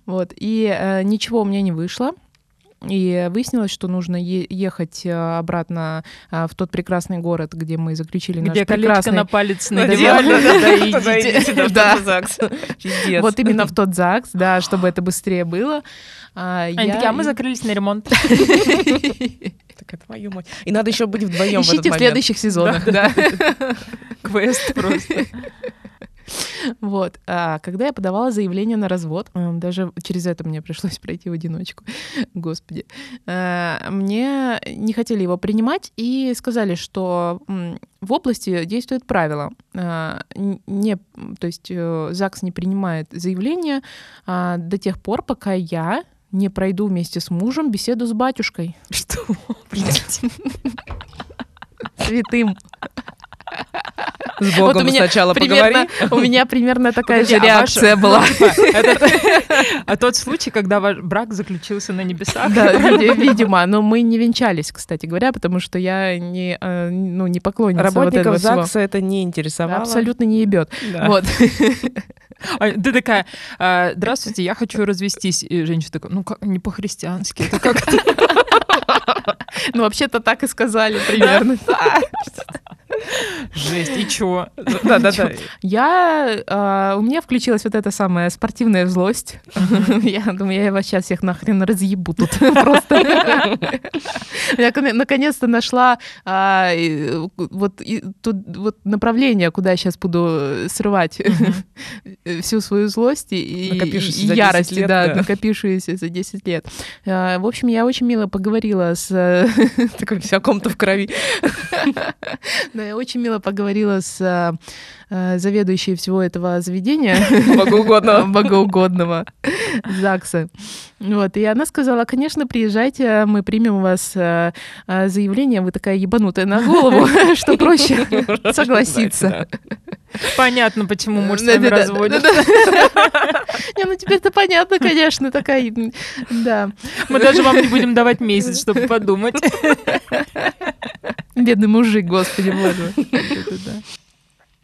Вот. И э, ничего у меня не вышло. И выяснилось, что нужно ехать э, обратно э, в тот прекрасный город, где мы заключили
где
наш прекрасный...
на палец надевали,
да, Вот именно в тот ЗАГС, да, чтобы это быстрее было.
А, Они такие, а мы закрылись на ремонт.
Так, твою мать. И надо еще быть вдвоем
Ищите в следующих сезонах, да.
Квест просто.
Вот. А когда я подавала заявление на развод, даже через это мне пришлось пройти в одиночку, господи, э, мне не хотели его принимать и сказали, что в области действует правило. Э, не, то есть э, ЗАГС не принимает заявление а, до тех пор, пока я не пройду вместе с мужем беседу с батюшкой.
Что, блядь?
Святым.
С Богом вот у меня сначала
примерно,
поговори.
У меня примерно такая же а реакция была.
А тот случай, когда ваш брак заключился на небесах?
Да, видимо. Но мы не венчались, кстати говоря, потому что я не, э, ну, не поклонница
Работников
вот
ЗАГСа это не интересовало.
Абсолютно не ебет. Вот.
А ты такая, «А, здравствуйте, я хочу развестись. И женщина такая, ну как, не по-христиански, это как-то...
Ну, вообще-то так и сказали примерно.
Жесть, и чё?
Да, да, да.
Я, а, у меня включилась вот эта самая спортивная злость. Я думаю, я вас сейчас всех нахрен разъебу тут просто. Я кон- наконец-то нашла а, вот, и тут вот направление, куда я сейчас буду э, срывать всю свою злость и, и-
Накопившуюся
и
за 10
ярость,
лет,
да. накопившуюся за 10 лет. А, В общем, я очень мило поговорила с э,
Такой вся комната в крови.
Да, я очень мило поговорила с э, э, заведующей всего этого заведения.
Богоугодного.
Богоугодного ЗАГСа. Вот, и она сказала, конечно, приезжайте, мы примем у вас заявление, вы такая ебанутая на голову, что проще согласиться.
Понятно, почему муж с вами
да, да. Не, ну теперь-то понятно, конечно, такая, да.
Мы даже вам не будем давать месяц, чтобы подумать.
Бедный мужик, господи боже. Это.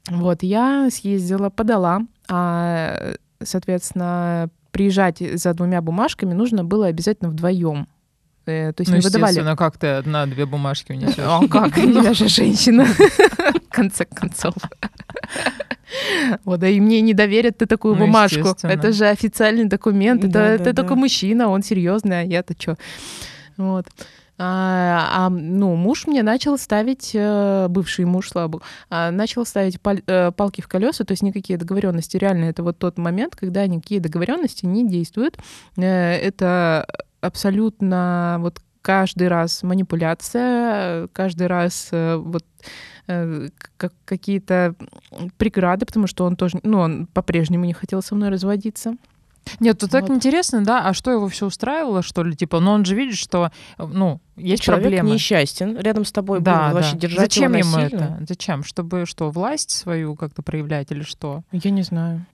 Вот, я съездила, подала, а, соответственно, приезжать за двумя бумажками нужно было обязательно вдвоем. Э, То есть
Ну,
не выдавали.
как ты одна-две бумажки унесешь?
А как? Я же женщина. В конце концов. Вот, да и мне не доверят ты такую
Ну,
бумажку. Это же официальный документ. Это,
Да,
это
да,
только
да.
мужчина, он серьезный, а я-то что? Вот. А, а, ну, муж мне начал ставить, э, бывший муж, слава богу, а, начал ставить паль- э, палки в колеса, то есть никакие договоренности. Реально, это вот тот момент, когда никакие договоренности не действуют. Это абсолютно вот каждый раз манипуляция, каждый раз э, вот э, как- какие-то преграды, потому что он тоже, ну, он по-прежнему не хотел со мной разводиться.
Нет, тут так
Вот.
интересно, да, а что его все устраивало, что ли, типа, ну он же видит, что, э, ну, есть
Человек
проблемы.
несчастен. Рядом с тобой
Да,
будет вообще
да.
держать
Зачем
его
ему
насильно.
это? Зачем? Чтобы что, власть свою как-то проявлять или что?
Я не знаю.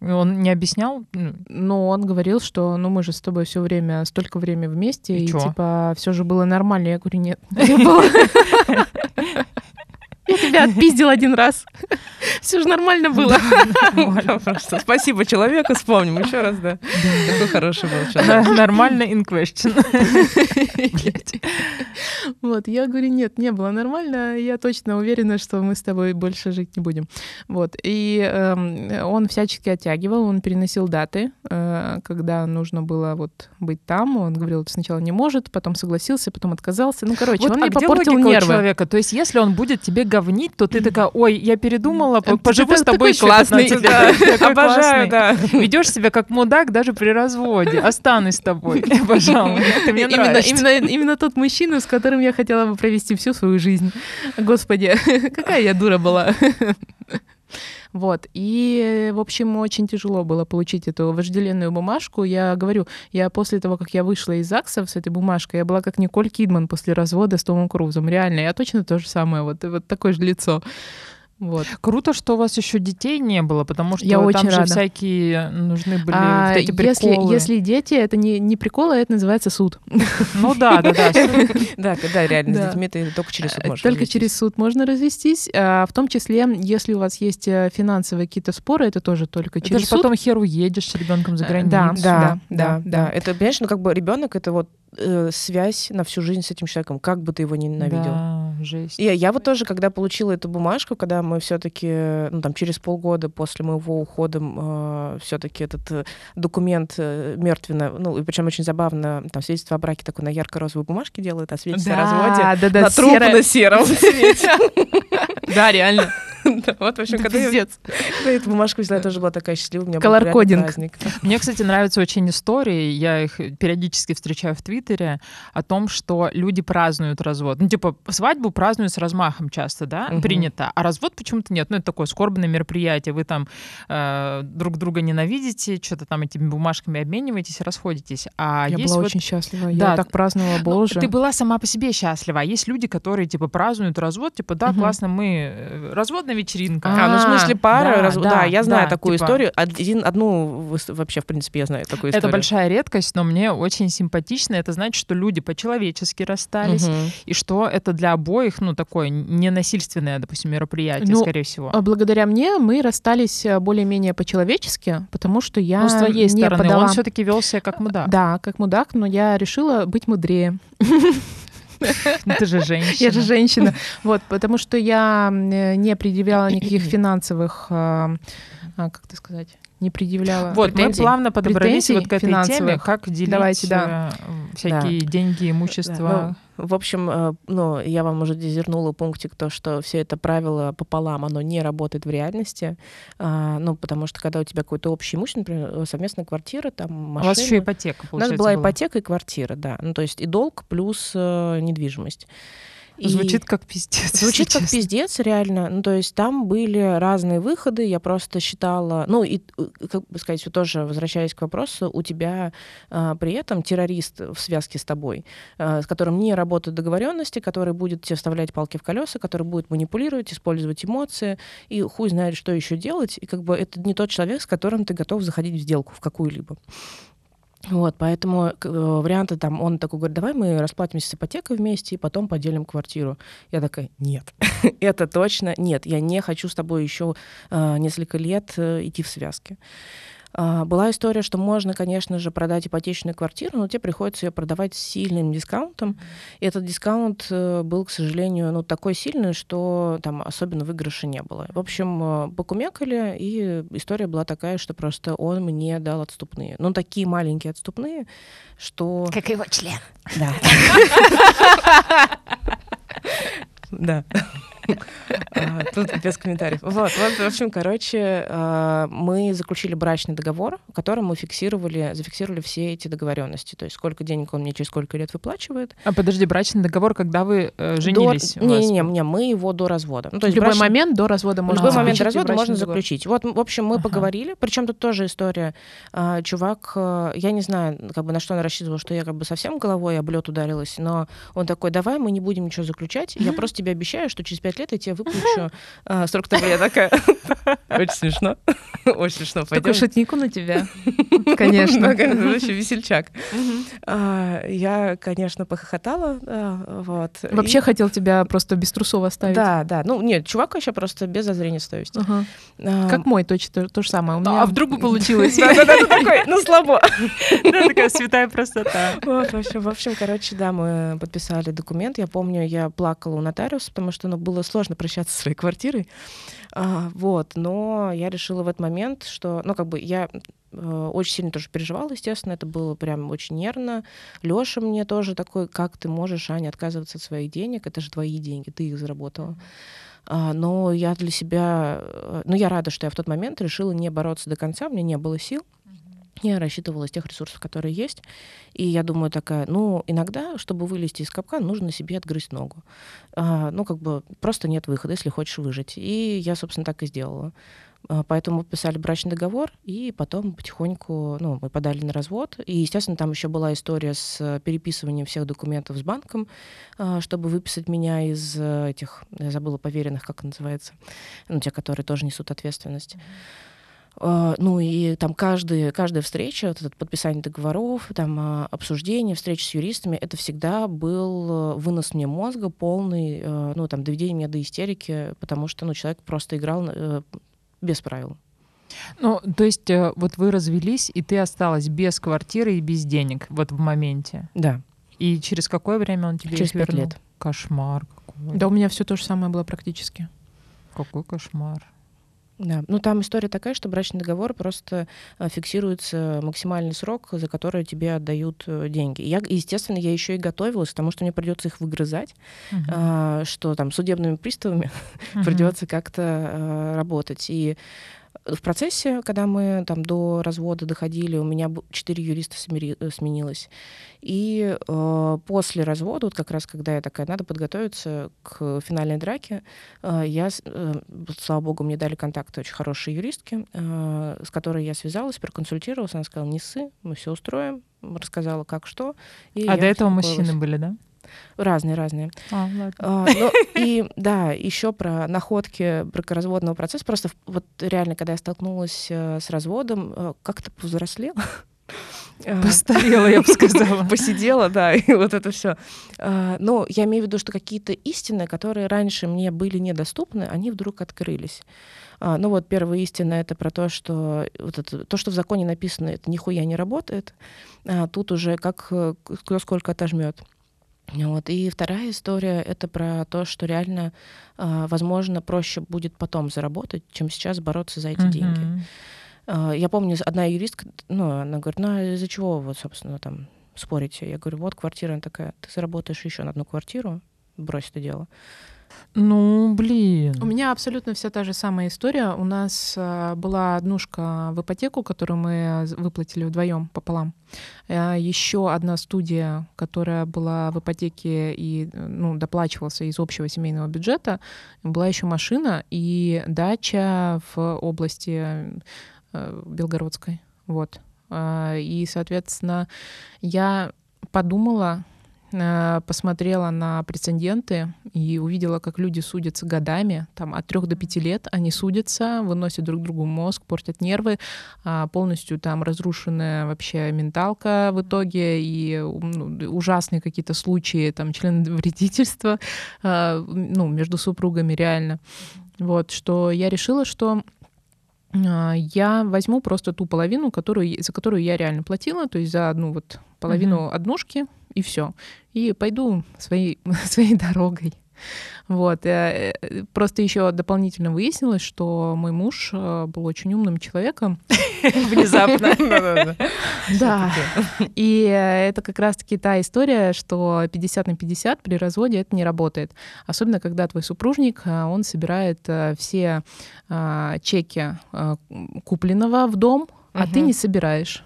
Он не объяснял? Ну,
Но он говорил, что ну мы же с тобой все время, столько время вместе,
И
и,
чё?
типа все же было нормально. Я говорю, нет, не было. Я тебя отпиздил один раз. Все же нормально было.
Спасибо человеку, вспомним еще раз, да. Какой хороший был человек.
на- Нормально in question.
Вот, я говорю, нет, не было нормально. Я точно уверена, что мы с тобой больше жить не будем. Вот, и эм, он всячески оттягивал, он переносил даты, э, когда нужно было вот быть там. Он говорил, сначала не может, потом согласился, потом отказался. Ну, короче, он
а
мне
где
попортил нервы.
человека? То есть, если он будет тебе говнить, то ты такая, ой, я передумала, поживу с тобой
классный,
15 лет.
да.
Такой
Обожаю, да.
Ведешь себя как мудак даже при разводе. Останусь с тобой,
именно, именно тот мужчина, с которым я хотела бы провести всю свою жизнь. Господи, какая я дура была. Вот. И, в общем, очень тяжело было получить эту вожделенную бумажку. Я говорю, я после того, как я вышла из ЗАГСа с этой бумажкой, я была как Николь Кидман после развода с Томом Крузом. Реально, я точно то же самое, вот, вот такое же лицо. Вот.
Круто, что у вас еще детей не было, потому что
Я
там
очень
же
рада.
всякие нужны были
А
вот эти
если,
приколы.
если дети, это не, не приколы, а это называется суд.
Ну да, да, да.
Да, да, реально, с детьми ты только через суд можешь
Только через суд можно развестись. а, В том числе, если у вас есть э, финансовые какие-то споры, это тоже только
Ты
через
же
суд.
потом хер уедешь с ребенком за
Э,
границу.
да.
Да, да,
да,
да. Это, понимаешь, ну как бы ребенок это вот э, связь на всю жизнь с этим человеком, как бы ты его ни ненавидел.
Да, жесть.
И я вот тоже, когда получила эту бумажку, когда мы все-таки, ну там через полгода после моего ухода, все-таки этот э, документ э, мертвенно, ну и причем очень забавно, там свидетельство о браке такое на ярко-розовой бумажке делают, а свидетельство о разводе
да, да,
на
серая-
трупно-сером цвете.
Да, реально.
Да, Вот, в общем, когда я эту бумажку взяла, я тоже была такая счастливая, у меня был праздник.
Мне, кстати, нравятся очень истории, я их периодически встречаю в Твиттере, о том, что люди празднуют развод. Ну, типа, свадьбу празднуют с размахом часто, да, принято, а развод почему-то нет. Ну, это такое скорбное мероприятие, вы там э, друг друга ненавидите, что-то там этими бумажками обмениваетесь, расходитесь. А
Я была очень счастлива. Я так праздновала,
Ну,
боже.
Ты была сама по себе счастлива. А есть люди, которые, типа, празднуют развод, типа, да, классно, мы... э, Разводная вечеринка.
А, ну в смысле пара,
да,
раз- да,
да,
я знаю
да,
такую
типа-
историю. Один, одну вообще, в принципе, я знаю такую историю.
Это большая редкость, но мне очень симпатично. Это значит, что люди по-человечески расстались,
Мгм.
и что это для обоих, ну, такое ненасильственное, допустим, мероприятие,
Ну,
скорее всего.
А Благодаря мне мы расстались э, более-менее по-человечески, потому что я
Ну, с твоей
не
стороны,
подала...
он все-таки вел себя как мудак.
Да, как мудак, но я решила быть мудрее.
Ну, Ты же женщина.
Я же женщина. Вот, потому что я не предъявляла никаких финансовых, а, а, как это сказать, не предъявляла.
Вот, мы
Претензий?
плавно подобрались вот к этой теме,
финансовых.
как делить
Давайте, да.
э, всякие деньги, имущество.
Да, ну, в общем, э, ну, я вам уже дезернула пунктик, то, что все это правило пополам, оно не работает в реальности. А, ну, потому что когда у тебя какой-то общий имущество, например, э, совместная квартира, там
У
машина...
вас еще ипотека,
У нас
получается,
была ипотека и квартира, да. Ну, то есть и долг плюс э, недвижимость. И-
Звучит как пиздец.
Звучит как
честно.
пиздец, реально. Ну, то есть там были разные выходы, я просто считала... Ну, и, э, как бы сказать, тоже возвращаясь к вопросу, у тебя а, при этом террорист в связке с тобой, а, с которым не работают договоренности, который будет тебе вставлять палки в колеса, который будет манипулировать, использовать эмоции, и хуй знает, что еще делать. И как бы это не тот человек, с которым ты готов заходить в сделку в какую-либо. Вот, поэтому э, варианты там, он такой говорит, давай мы расплатимся с ипотекой вместе и потом поделим квартиру. Я такая, нет, это точно нет, я не хочу с тобой еще э, несколько лет э, идти в связке. А, Была история, что можно, конечно же, продать ипотечную квартиру, но тебе приходится ее продавать с сильным дискаунтом. И этот дискаунт э, был, к сожалению, ну, такой сильный, что там особенно выигрыша не было. В общем, э, покумекали, и история была такая, что просто он мне дал отступные. Ну, такие маленькие отступные, что...
Как его член.
Да. Да. А, Тут без комментариев. Вот, в общем, короче, а, мы заключили брачный договор, в котором мы фиксировали, зафиксировали все эти договоренности. То есть сколько денег он мне через сколько лет выплачивает.
А подожди, брачный договор, когда вы э, женились?
Не-не-не, не, мы его до развода. Ну, то есть
любой момент до развода можно
любой момент
заключить
развода можно заключить. Вот, в общем, мы поговорили. Причем тут тоже история. А, чувак, а, я не знаю, как бы на что он рассчитывал, что я как бы совсем головой об лед ударилась, но он такой, давай мы не будем ничего заключать. Я просто тебе обещаю, что через пять лет я тебе выплачу а, срок того. Я такая, очень смешно. Очень смешно.
Такой
Пойдем.
шутнику на тебя. Конечно.
Вообще весельчак. А, Я, конечно, похохотала. а, Вот.
Вообще хотел тебя просто без трусов оставить.
Да, да. Ну, нет, чувак вообще просто без зазрения совести.
Как мой, точно то, же самое.
А вдруг бы получилось?
Да-да-да, ты такой, ну слабо.
Да, такая святая простота.
Вот, в общем, в общем, короче, да, мы подписали документ. Я помню, я плакала у нотариуса, потому что ну, было сложно прощаться со своей квартирой. А, вот, но я решила в этот момент, что, ну, как бы я э, очень сильно тоже переживала, естественно, это было прям очень нервно. Лёша мне тоже такой, как ты можешь, Аня, отказываться от своих денег, это же твои деньги, ты их заработала. А, но я для себя, э, ну, я рада, что я в тот момент решила не бороться до конца, у меня не было сил. Я рассчитывала из тех ресурсов, которые есть. И я думаю такая, ну, иногда, чтобы вылезти из капкана, нужно себе отгрызть ногу. А, ну, как бы просто нет выхода, если хочешь выжить. И я, собственно, так и сделала. А, Поэтому подписали брачный договор, и потом потихоньку, ну, мы подали на развод. И, естественно, там еще была история с э, переписыванием всех документов с банком, а, чтобы выписать меня из э, этих, я забыла, поверенных, как называется, ну, те, которые тоже несут ответственность. Ну и там каждый, каждая встреча, вот это подписание договоров, там а, обсуждение, встречи с юристами, это всегда был э, вынос мне мозга полный, э, ну там доведение меня до истерики, потому что ну человек просто играл э, без правил.
Ну, то есть э, вот вы развелись, и ты осталась без квартиры и без денег вот в моменте.
Да.
И через какое время он тебе
Через
их
пять лет.
Кошмар какой.
Да, у меня все то же самое было практически.
Какой кошмар.
Да. Ну там история такая, что брачный договор просто э, фиксируется максимальный срок, за который тебе отдают э, деньги. Я, естественно, я еще и готовилась, потому что мне придется их выгрызать,
Мгм.
а, что там судебными приставами
Мгм.
придется как-то э, работать. И в процессе, когда мы там до развода доходили, у меня четыре юриста э, сменилось. И э, после развода, вот как раз когда я такая, надо подготовиться к финальной драке, э, я, э, слава богу, мне дали контакты очень хорошие юристки, э, с которой я связалась, проконсультировалась, она сказала, не ссы, мы все устроим, рассказала, как что. И
А до этого
успокоилась.
мужчины были, да?
Разные, разные.
А, ладно.
А, ну, и да, еще про находки бракоразводного процесса. Просто вот реально, когда я столкнулась э, с разводом, э, как-то повзрослела. А,
Постарела, я бы сказала.
посидела, да, и вот это все. Но я имею в виду, что какие-то истины, которые раньше мне были недоступны, они вдруг открылись. А, Ну вот первая истина это про то, что вот это, то, что в законе написано, это нихуя не работает. А тут уже как э, кто сколько отожмет. Вот. И вторая история это про то, что реально, а, возможно, проще будет потом заработать, чем сейчас бороться за эти деньги.
Мгм.
А, Я помню, одна юристка, ну, она говорит, ну, а из-за чего вот, собственно, там спорите? Я говорю, вот квартира, она такая, ты заработаешь еще на одну квартиру, брось это дело.
Ну, блин.
У меня абсолютно вся та же самая история. У нас э, была однушка в ипотеку, которую мы з- выплатили вдвоем пополам. Еще одна студия, которая была в ипотеке и э, ну, доплачивался из общего семейного бюджета. Была еще машина и дача в области э, Белгородской. Вот. А, И, соответственно, я подумала, э, посмотрела на прецеденты и увидела, как люди судятся годами, там от трех до пяти лет они судятся, выносят друг другу мозг, портят нервы, а, полностью там разрушенная вообще менталка в итоге и ну, ужасные какие-то случаи там членовредительства а, ну, между супругами реально. Вот, что я решила, что а, я возьму просто ту половину, которую, за которую я реально платила, то есть за одну вот половину однушки, и все. И пойду своей, своей дорогой. Вот. э, э, Просто еще дополнительно выяснилось, что мой муж э, был очень умным человеком.
Внезапно.
Да. И это как раз-таки та история, что 50 на 50 при разводе это не работает. Особенно, когда твой супружник, он собирает все чеки купленного в дом, а ты не собираешь.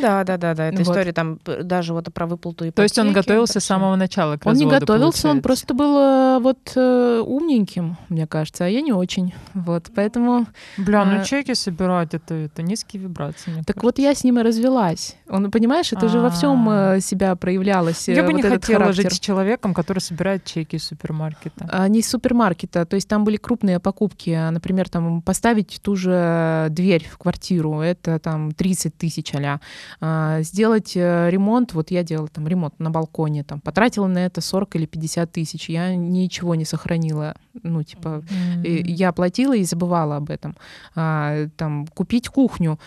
Да, да, да, да. Это
Вот.
история там даже вот про выплату
То есть он
ипотеки,
готовился с самого начала к
Он не
разводу,
готовился, он
получается.
просто был э, вот э, умненьким, мне кажется, а я не очень. Вот, поэтому...
Бля, ну
А-
чеки собирать, это, это низкие вибрации.
Так
кажется.
вот я с ним и развелась. Он, понимаешь, это же во всем
А.
э, себя проявлялось.
Я
э,
бы не
вот
хотела
характер.
жить с человеком, который собирает чеки из супермаркета.
А, Не из супермаркета, то есть там были крупные покупки, а, например, там поставить ту же дверь в квартиру, это там 30 тысяч а Сделать э, ремонт, вот я делала там ремонт на балконе, там потратила на это 40 или 50 тысяч, я ничего не сохранила, ну типа. И я платила и забывала об этом. А, там, купить кухню.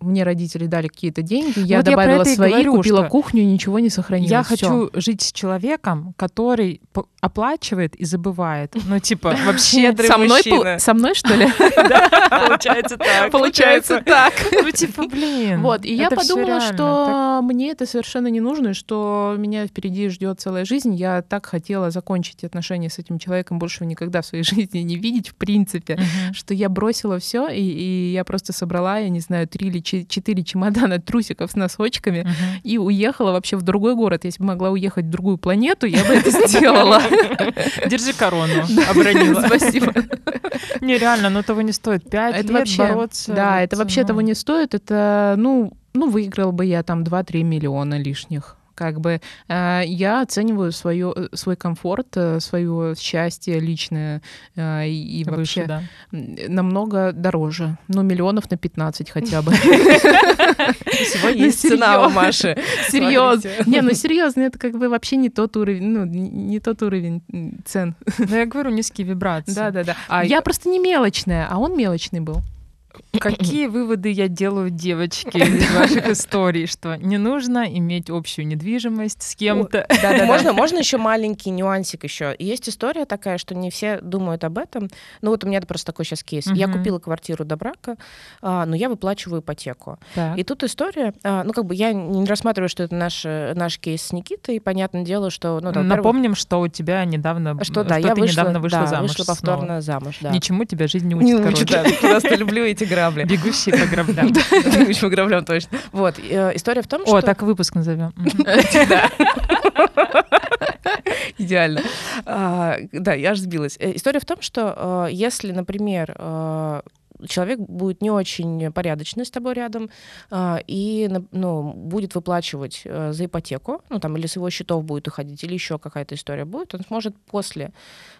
Мне родители дали какие-то деньги, я
Вот я
добавила
и
свои,
говорю,
купила кухню, ничего не сохранила.
Я
Всё.
хочу жить с человеком, который оплачивает и забывает. Ну, типа, вообще
со мной, со мной, что ли?
Получается так.
Получается так.
Ну, типа, блин.
Вот, и я подумала, что мне это совершенно не нужно, и что меня впереди ждет целая жизнь. Я так хотела закончить отношения с этим человеком, больше никогда в своей жизни не видеть, в принципе. Что я бросила все, и, я просто собрала, я не знаю, три или че- четыре чемодана трусиков с носочками
Мгм.
и уехала вообще в другой город. Если бы могла уехать в другую планету, я бы это сделала.
Держи корону, обронила.
Спасибо.
Не, реально, но того не стоит. Пять
Это
лет
вообще,
бороться.
да, это вообще
ну.
того не стоит. Это, ну, ну, выиграл бы я там 2-3 миллиона лишних. Как бы э, я оцениваю свое, свой комфорт, э, свое счастье личное э, и,
Выше,
вообще
да.
намного дороже. Ну, миллионов на 15 хотя бы.
Всего
Ну,
есть цена у. Маши.
Серьезно. Не, ну серьезно, это как бы вообще не тот уровень, ну, не тот уровень цен.
Ну, я говорю, низкие вибрации.
Да, да, да.
А
Я просто не мелочная, а он мелочный был.
Какие выводы я делаю, девочки, из ваших историй, что не нужно иметь общую недвижимость с кем-то.
Можно, можно еще маленький нюансик еще. Есть история такая, что не все думают об этом. Ну вот у меня просто такой сейчас кейс. Я купила квартиру до брака, а, но я выплачиваю ипотеку.
Так.
И тут история, а, ну как бы я не рассматриваю, что это наш, наш кейс с Никитой. И понятное дело, что... Ну, там,
Напомним, что у тебя недавно,
что да,
что
я
ты
вышла,
недавно вышла
да,
замуж.
вышла
снова.
повторно замуж, да.
Ничему тебя жизнь не
Не
учит,
учит,
короче.
да. Просто люблю эти грабли.
Бегущие по граблям.
Бегущим граблям точно. Вот. История в том, что...
О, так выпуск назовем.
Идеально. Да, я аж сбилась. История в том, что если, например, э, человек будет не очень порядочный с тобой рядом а, и ну, будет выплачивать а, за ипотеку, ну там или с его счетов будет уходить, или еще какая-то история будет, он сможет после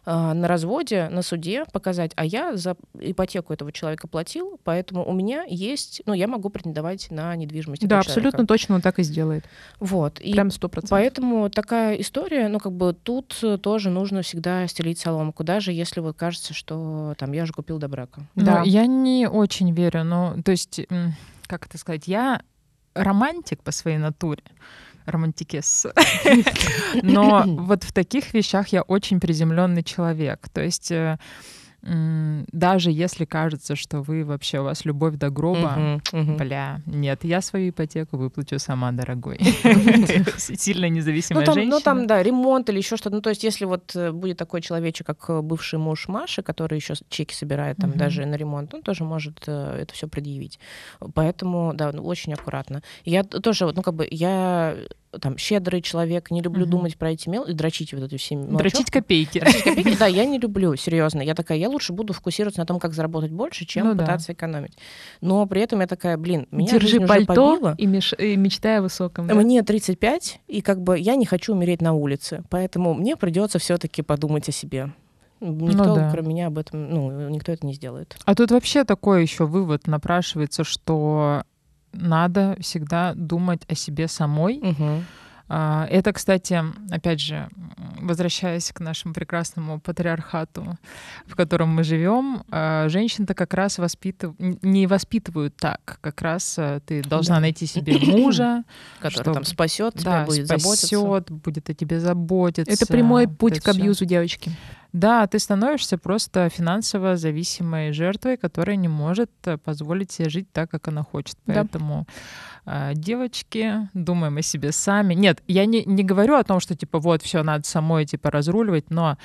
а, на разводе, на суде показать, а я за ипотеку этого человека платил, поэтому у меня есть, ну я могу претендовать на недвижимость.
Да, абсолютно человека. точно он так и сделает.
Вот.
И Прям сто процентов.
Поэтому такая история, ну как бы тут тоже нужно всегда стелить соломку, даже если вот кажется, что там я же купил до брака.
Да, но я не очень верю, но то есть, как это сказать, я романтик по своей натуре романтикес. Но вот в таких вещах я очень приземленный человек. То есть э, даже если кажется, что вы вообще у вас любовь до гроба, бля, нет, я свою ипотеку выплачу сама, дорогой. Сильно независимая ну, женщина.
Ну там, да, ремонт или еще что-то. Ну то есть если вот э, будет такой человечек, как э, бывший муж Маши, который еще чеки собирает там даже на ремонт, он тоже может э, это все предъявить. Поэтому, да, ну, очень аккуратно. Я тоже, ну как бы, я там щедрый человек, не люблю угу. думать про эти мел и дрочить вот эту все
Дрочить копейки.
Дрочить копейки, да, я не люблю, серьезно. Я такая, я лучше буду фокусироваться на том, как заработать больше, чем ну, пытаться да. экономить. Но при этом я такая, блин, меня
Держи
жизнь
пальто
уже побила.
И, меш... и мечтай о высоком. Да?
Мне 35, и как бы я не хочу умереть на улице, поэтому мне придется все-таки подумать о себе. Никто, ну, да. кроме меня, об этом, ну, никто это не сделает.
А тут вообще такой еще вывод напрашивается, что надо всегда думать о себе самой.
Угу.
Это, кстати, опять же, возвращаясь к нашему прекрасному патриархату, в котором мы живем, а, женщин-то как раз воспитыв... не воспитывают так. Как раз а, ты должна да. найти себе мужа,
который что... там спасет тебя, да, будет спасет, заботиться.
будет о тебе заботиться.
Это прямой путь к абьюзу, девочки.
Да, ты становишься просто финансово зависимой жертвой, которая не может э, позволить себе жить так, как она хочет. Поэтому да а, девочки, думаем о себе сами. Нет, я не, не говорю о том, что типа вот все надо самой типа разруливать, но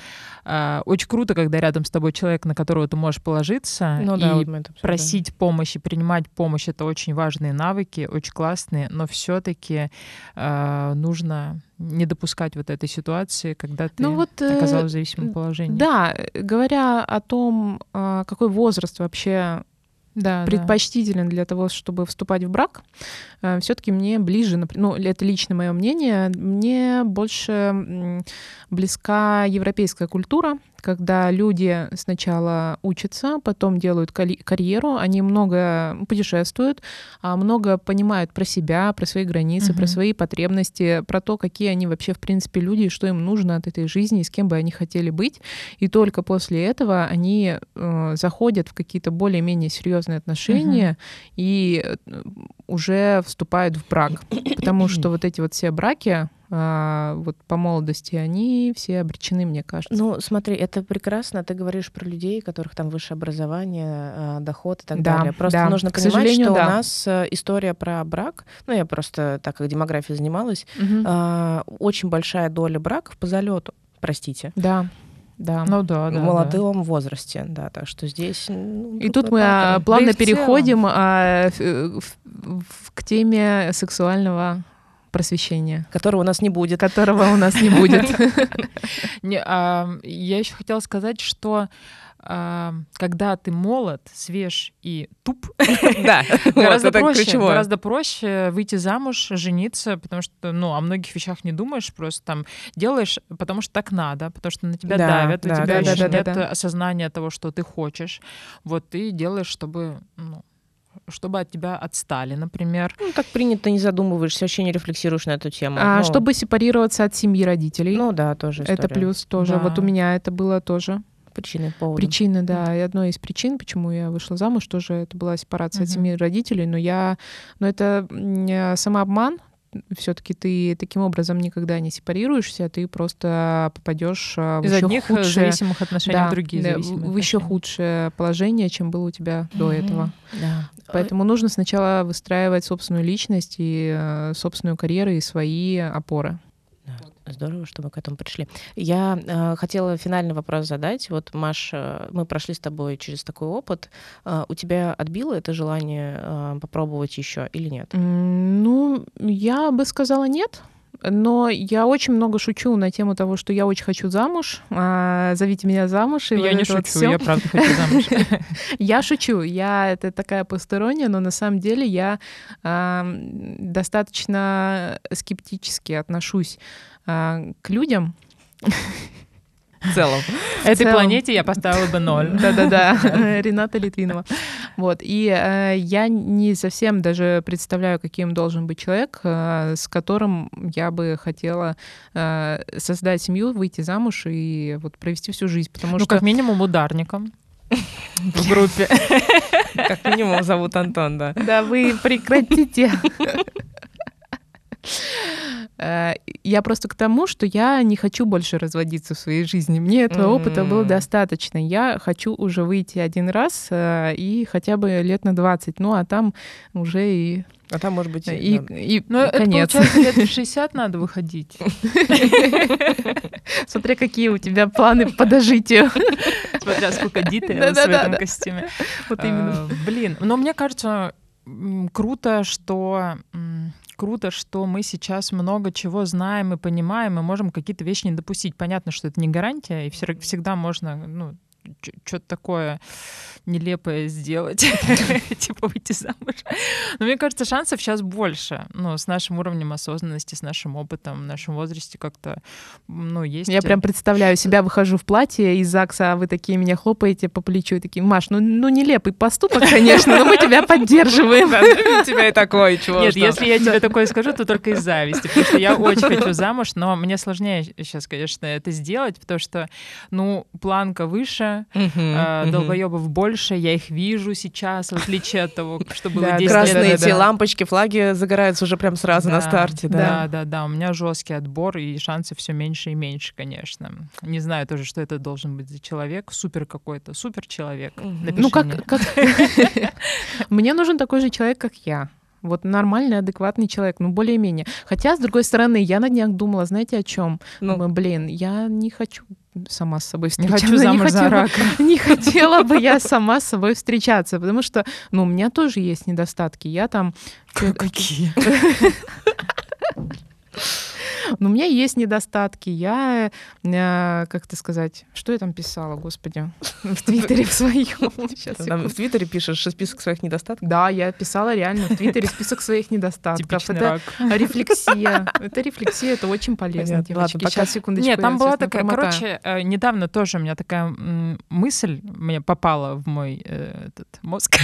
э, очень круто, когда рядом с тобой человек, на которого ты можешь положиться ну, и да, вот просить помощи, принимать помощь. Это очень важные навыки, очень классные, но все-таки э, нужно не допускать вот этой ситуации, когда ты ну вот, э, оказалась в зависимом положении.
Да, говоря о том, какой возраст вообще да, предпочтителен да. для того, чтобы вступать в брак, э, все-таки мне ближе, ну, это лично мое мнение, мне больше близка европейская культура, когда люди сначала учатся, потом делают карьеру, они много путешествуют, а много понимают про себя, про свои границы, uh-huh. про свои потребности, про то, какие они вообще в принципе люди, что им нужно от этой жизни, с кем бы они хотели быть. И только после этого они э, заходят в какие-то более-менее серьезные отношения uh-huh. и э, уже вступают в брак. Потому что вот эти вот все браки, а, вот по молодости, они все обречены, мне кажется.
Ну, смотри, это прекрасно. Ты говоришь про людей, у которых там высшее образование, а, доход и так да, далее. Просто да. нужно К понимать, что да. у нас э, история про брак, ну, я просто так как демографией занималась, угу. очень большая доля браков по залету, простите.
Да. Да.
Ну да, да.
В молодом да. возрасте, да. Так что здесь. Ну,
и тут мы а, плавно да переходим а, в, в, в, к теме сексуального просвещения.
Которого у нас не будет.
Которого у нас не будет.
А, я еще хотела сказать, что а, когда ты молод, свеж и туп,
да,
гораздо, проще, гораздо проще выйти замуж, жениться, потому что, ну, о многих вещах не думаешь, просто там делаешь, потому что так надо, потому что на тебя да, давят, да, у тебя да, еще да, нет да, осознания того, что ты хочешь. Вот ты делаешь, чтобы ну, чтобы от тебя отстали, например.
Ну, так принято, не задумываешься, вообще не рефлексируешь на эту тему.
А, ну, чтобы сепарироваться от семьи родителей.
Ну да, тоже история.
Это плюс тоже. Да. Вот у меня это было тоже.
Причины, поводы.
Причины, да. И одной из причин, почему я вышла замуж, тоже это была сепарация uh-huh. от семьи родителей. Но я... Но это самообман, все-таки ты таким образом никогда не сепарируешься, ты просто попадешь а, в
Из
еще
одних
худшее,
зависимых отношений
да,
в другие
да,
зависимые
в еще худшее положение, чем было у тебя mm-hmm. до этого.
Да.
Поэтому нужно сначала выстраивать собственную личность и э, собственную карьеру и свои опоры.
Здорово, что мы к этому пришли. Я э, хотела финальный вопрос задать. Вот, Маш, э, мы прошли с тобой через такой опыт. Э, у тебя отбило это желание э, попробовать еще или нет?
Ну, я бы сказала нет. но я очень много шучу на тему того, что я очень хочу замуж. А, зовите меня замуж. И
я
вот
не
вот
шучу,
всё.
я правда хочу замуж.
Я шучу, я это такая посторонняя, но на самом деле я достаточно скептически отношусь а, к людям.
В целом. Этой
целом.
планете я поставила бы ноль.
Да-да-да, Рената Литвинова. Вот, и э, я не совсем даже представляю, каким должен быть человек, э, с которым я бы хотела э, создать семью, выйти замуж и вот провести всю жизнь, потому
Ну,
что...
как минимум, ударником в группе.
Как минимум зовут Антон, да.
Да вы прекратите. Э, Я просто к тому, что я не хочу больше разводиться в своей жизни. Мне этого опыта было достаточно. Я хочу уже выйти один раз э, и хотя бы лет на 20. Ну, а там уже и,
А там, может быть,
и,
да.
и
Ну, это
конец.
получается, лет в 60 надо выходить.
Смотря какие у тебя планы по дожитию.
Смотря сколько дитей в этом костюме.
Вот именно.
Э, Блин, но мне кажется, круто, что м, круто, что мы сейчас много чего знаем и понимаем, и можем какие-то вещи не допустить. Понятно, что это не гарантия, и всегда можно, ну, что-то такое нелепое сделать, типа выйти замуж. Но мне кажется, шансов сейчас больше. Ну, с нашим уровнем осознанности, с нашим опытом, в нашем возрасте как-то, ну, есть...
Я прям представляю себя, выхожу в платье из ЗАГСа, а вы такие меня хлопаете по плечу и такие, Маш, ну, ну нелепый поступок, конечно, но мы тебя поддерживаем.
У тебя и такое, чего
Нет, если я тебе такое скажу, то только из зависти, потому что я очень хочу замуж, но мне сложнее сейчас, конечно, это сделать, потому что, ну, планка выше,
Мгм,
э,
мгм.
долбоебов больше, я их вижу сейчас, в отличие от того, что было
Да,
10 лет
Красные эти лампочки, флаги загораются уже прям сразу на старте, да.
Да, да, да. У меня жесткий отбор, и шансы все меньше и меньше, конечно. Не знаю тоже, что это должен быть за человек. Супер какой-то, супер человек. Напиши
Ну, как...
Мне
нужен такой же человек, как я. Вот нормальный, адекватный человек, ну, более-менее. Хотя, с другой стороны, я на днях думала, знаете, о чем?
Ну.
Блин, я не хочу сама с собой
Не
встречаться.
хочу замуж за
хотела-
рака.
Не хотела бы я сама с собой встречаться, потому что, ну, у меня тоже есть недостатки. Я там...
Какие?
Ну, у меня есть недостатки. Я, э, как это сказать, что я там писала, господи, в Твиттере в своем.
В. Твиттере пишешь список своих недостатков.
Да, я писала реально в Твиттере список своих недостатков. Это рефлексия. Это рефлексия, это очень полезно, девочки. Сейчас, секундочку.
Нет, там была такая, короче, э, недавно тоже у меня такая мысль мне попала в мой э, этот мозг.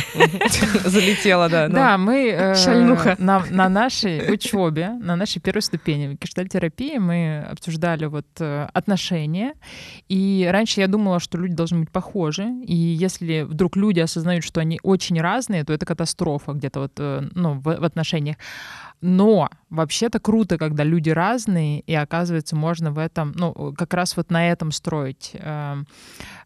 Залетела, да.
Да, мы
Шальнуха.
на, на нашей учебе, на нашей первой ступени гештальтерапии мы обсуждали вот э, отношения. И раньше я думала, что люди должны быть похожи. И если вдруг люди осознают, что они очень разные, то это катастрофа где-то вот э, ну, в отношениях. Но вообще-то круто, когда люди разные, и оказывается, можно в этом, ну, как раз вот на этом строить. э,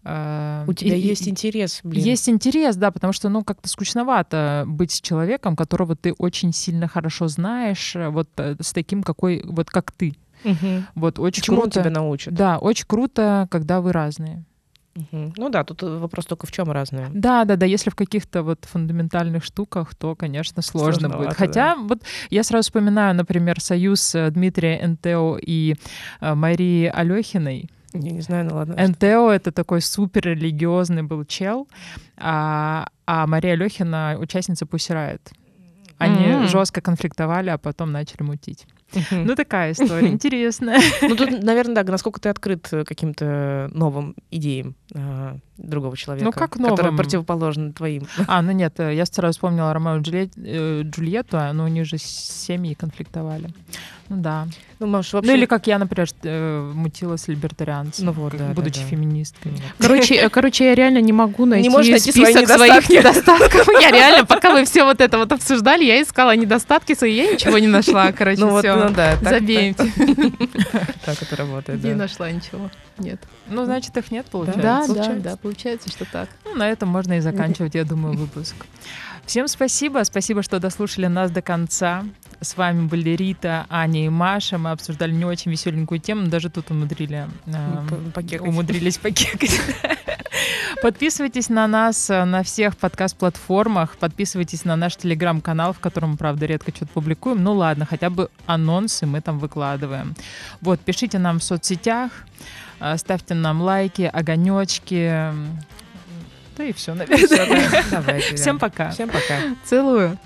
э,
У тебя
и-
есть интерес, блин.
есть интерес, да, потому что, ну, как-то скучновато быть с человеком, которого ты очень сильно хорошо знаешь, э, вот э, с таким, какой, вот как ты.
Мгм.
Вот очень
Чему он
круто.
тебя научит?
Да, очень круто, когда вы разные.
Ну да, тут вопрос только в чем разные.
Да, да, да. Если в каких-то вот фундаментальных штуках, то, конечно, сложно будет. Хотя вот я сразу вспоминаю, например, союз э, Дмитрия Энтео и э, Марии Алехиной.
Я не знаю, ну ладно.
НТО это такой супер религиозный был чел, а, а Мария Лехина участница Пусирает. Они
М.
жестко конфликтовали, а потом начали мутить. Ну, такая история интересная.
Ну тут, наверное, да, насколько ты открыт э, каким-то новым идеям а, другого человека,
Ну, как новым?
противоположны твоим.
А, ну нет, э, я сразу вспомнила Ромео и Джульет- э, Джульетту, но у них же семьи конфликтовали. Ну да.
Ну, Маш, вообще...
Ну или как я, например, э, мутила с либертарианцем,
Ну вот, да, да,
будучи
да.
феминисткой.
Короче, короче, я реально не могу найти,
можешь найти свои
список своих
недостатки.
недостатков. Я реально, пока вы все вот это вот обсуждали, я искала недостатки свои, я ничего не нашла. Короче,
Ну вот,
все.
ну да, так-
Забей.
Так, так это работает,
Не
да.
нашла ничего. Нет.
Ну, значит, их нет, получается.
Да, да,
получается.
да, Получается, что так.
Ну, на этом можно и заканчивать, я думаю, выпуск. Всем спасибо. Спасибо, что дослушали нас до конца. С вами были Рита, Аня и Маша. Мы обсуждали не очень веселенькую тему, даже тут умудрили, э,
покекать.
умудрились покекать. Подписывайтесь на нас э, на всех подкаст-платформах. Подписывайтесь на наш телеграм-канал, в котором, правда, редко что-то публикуем. Ну ладно, хотя бы анонсы мы там выкладываем. Вот, пишите нам в соцсетях. Э, ставьте нам лайки, огонечки. Да и все, наверное. Всем пока.
Всем пока.
Целую.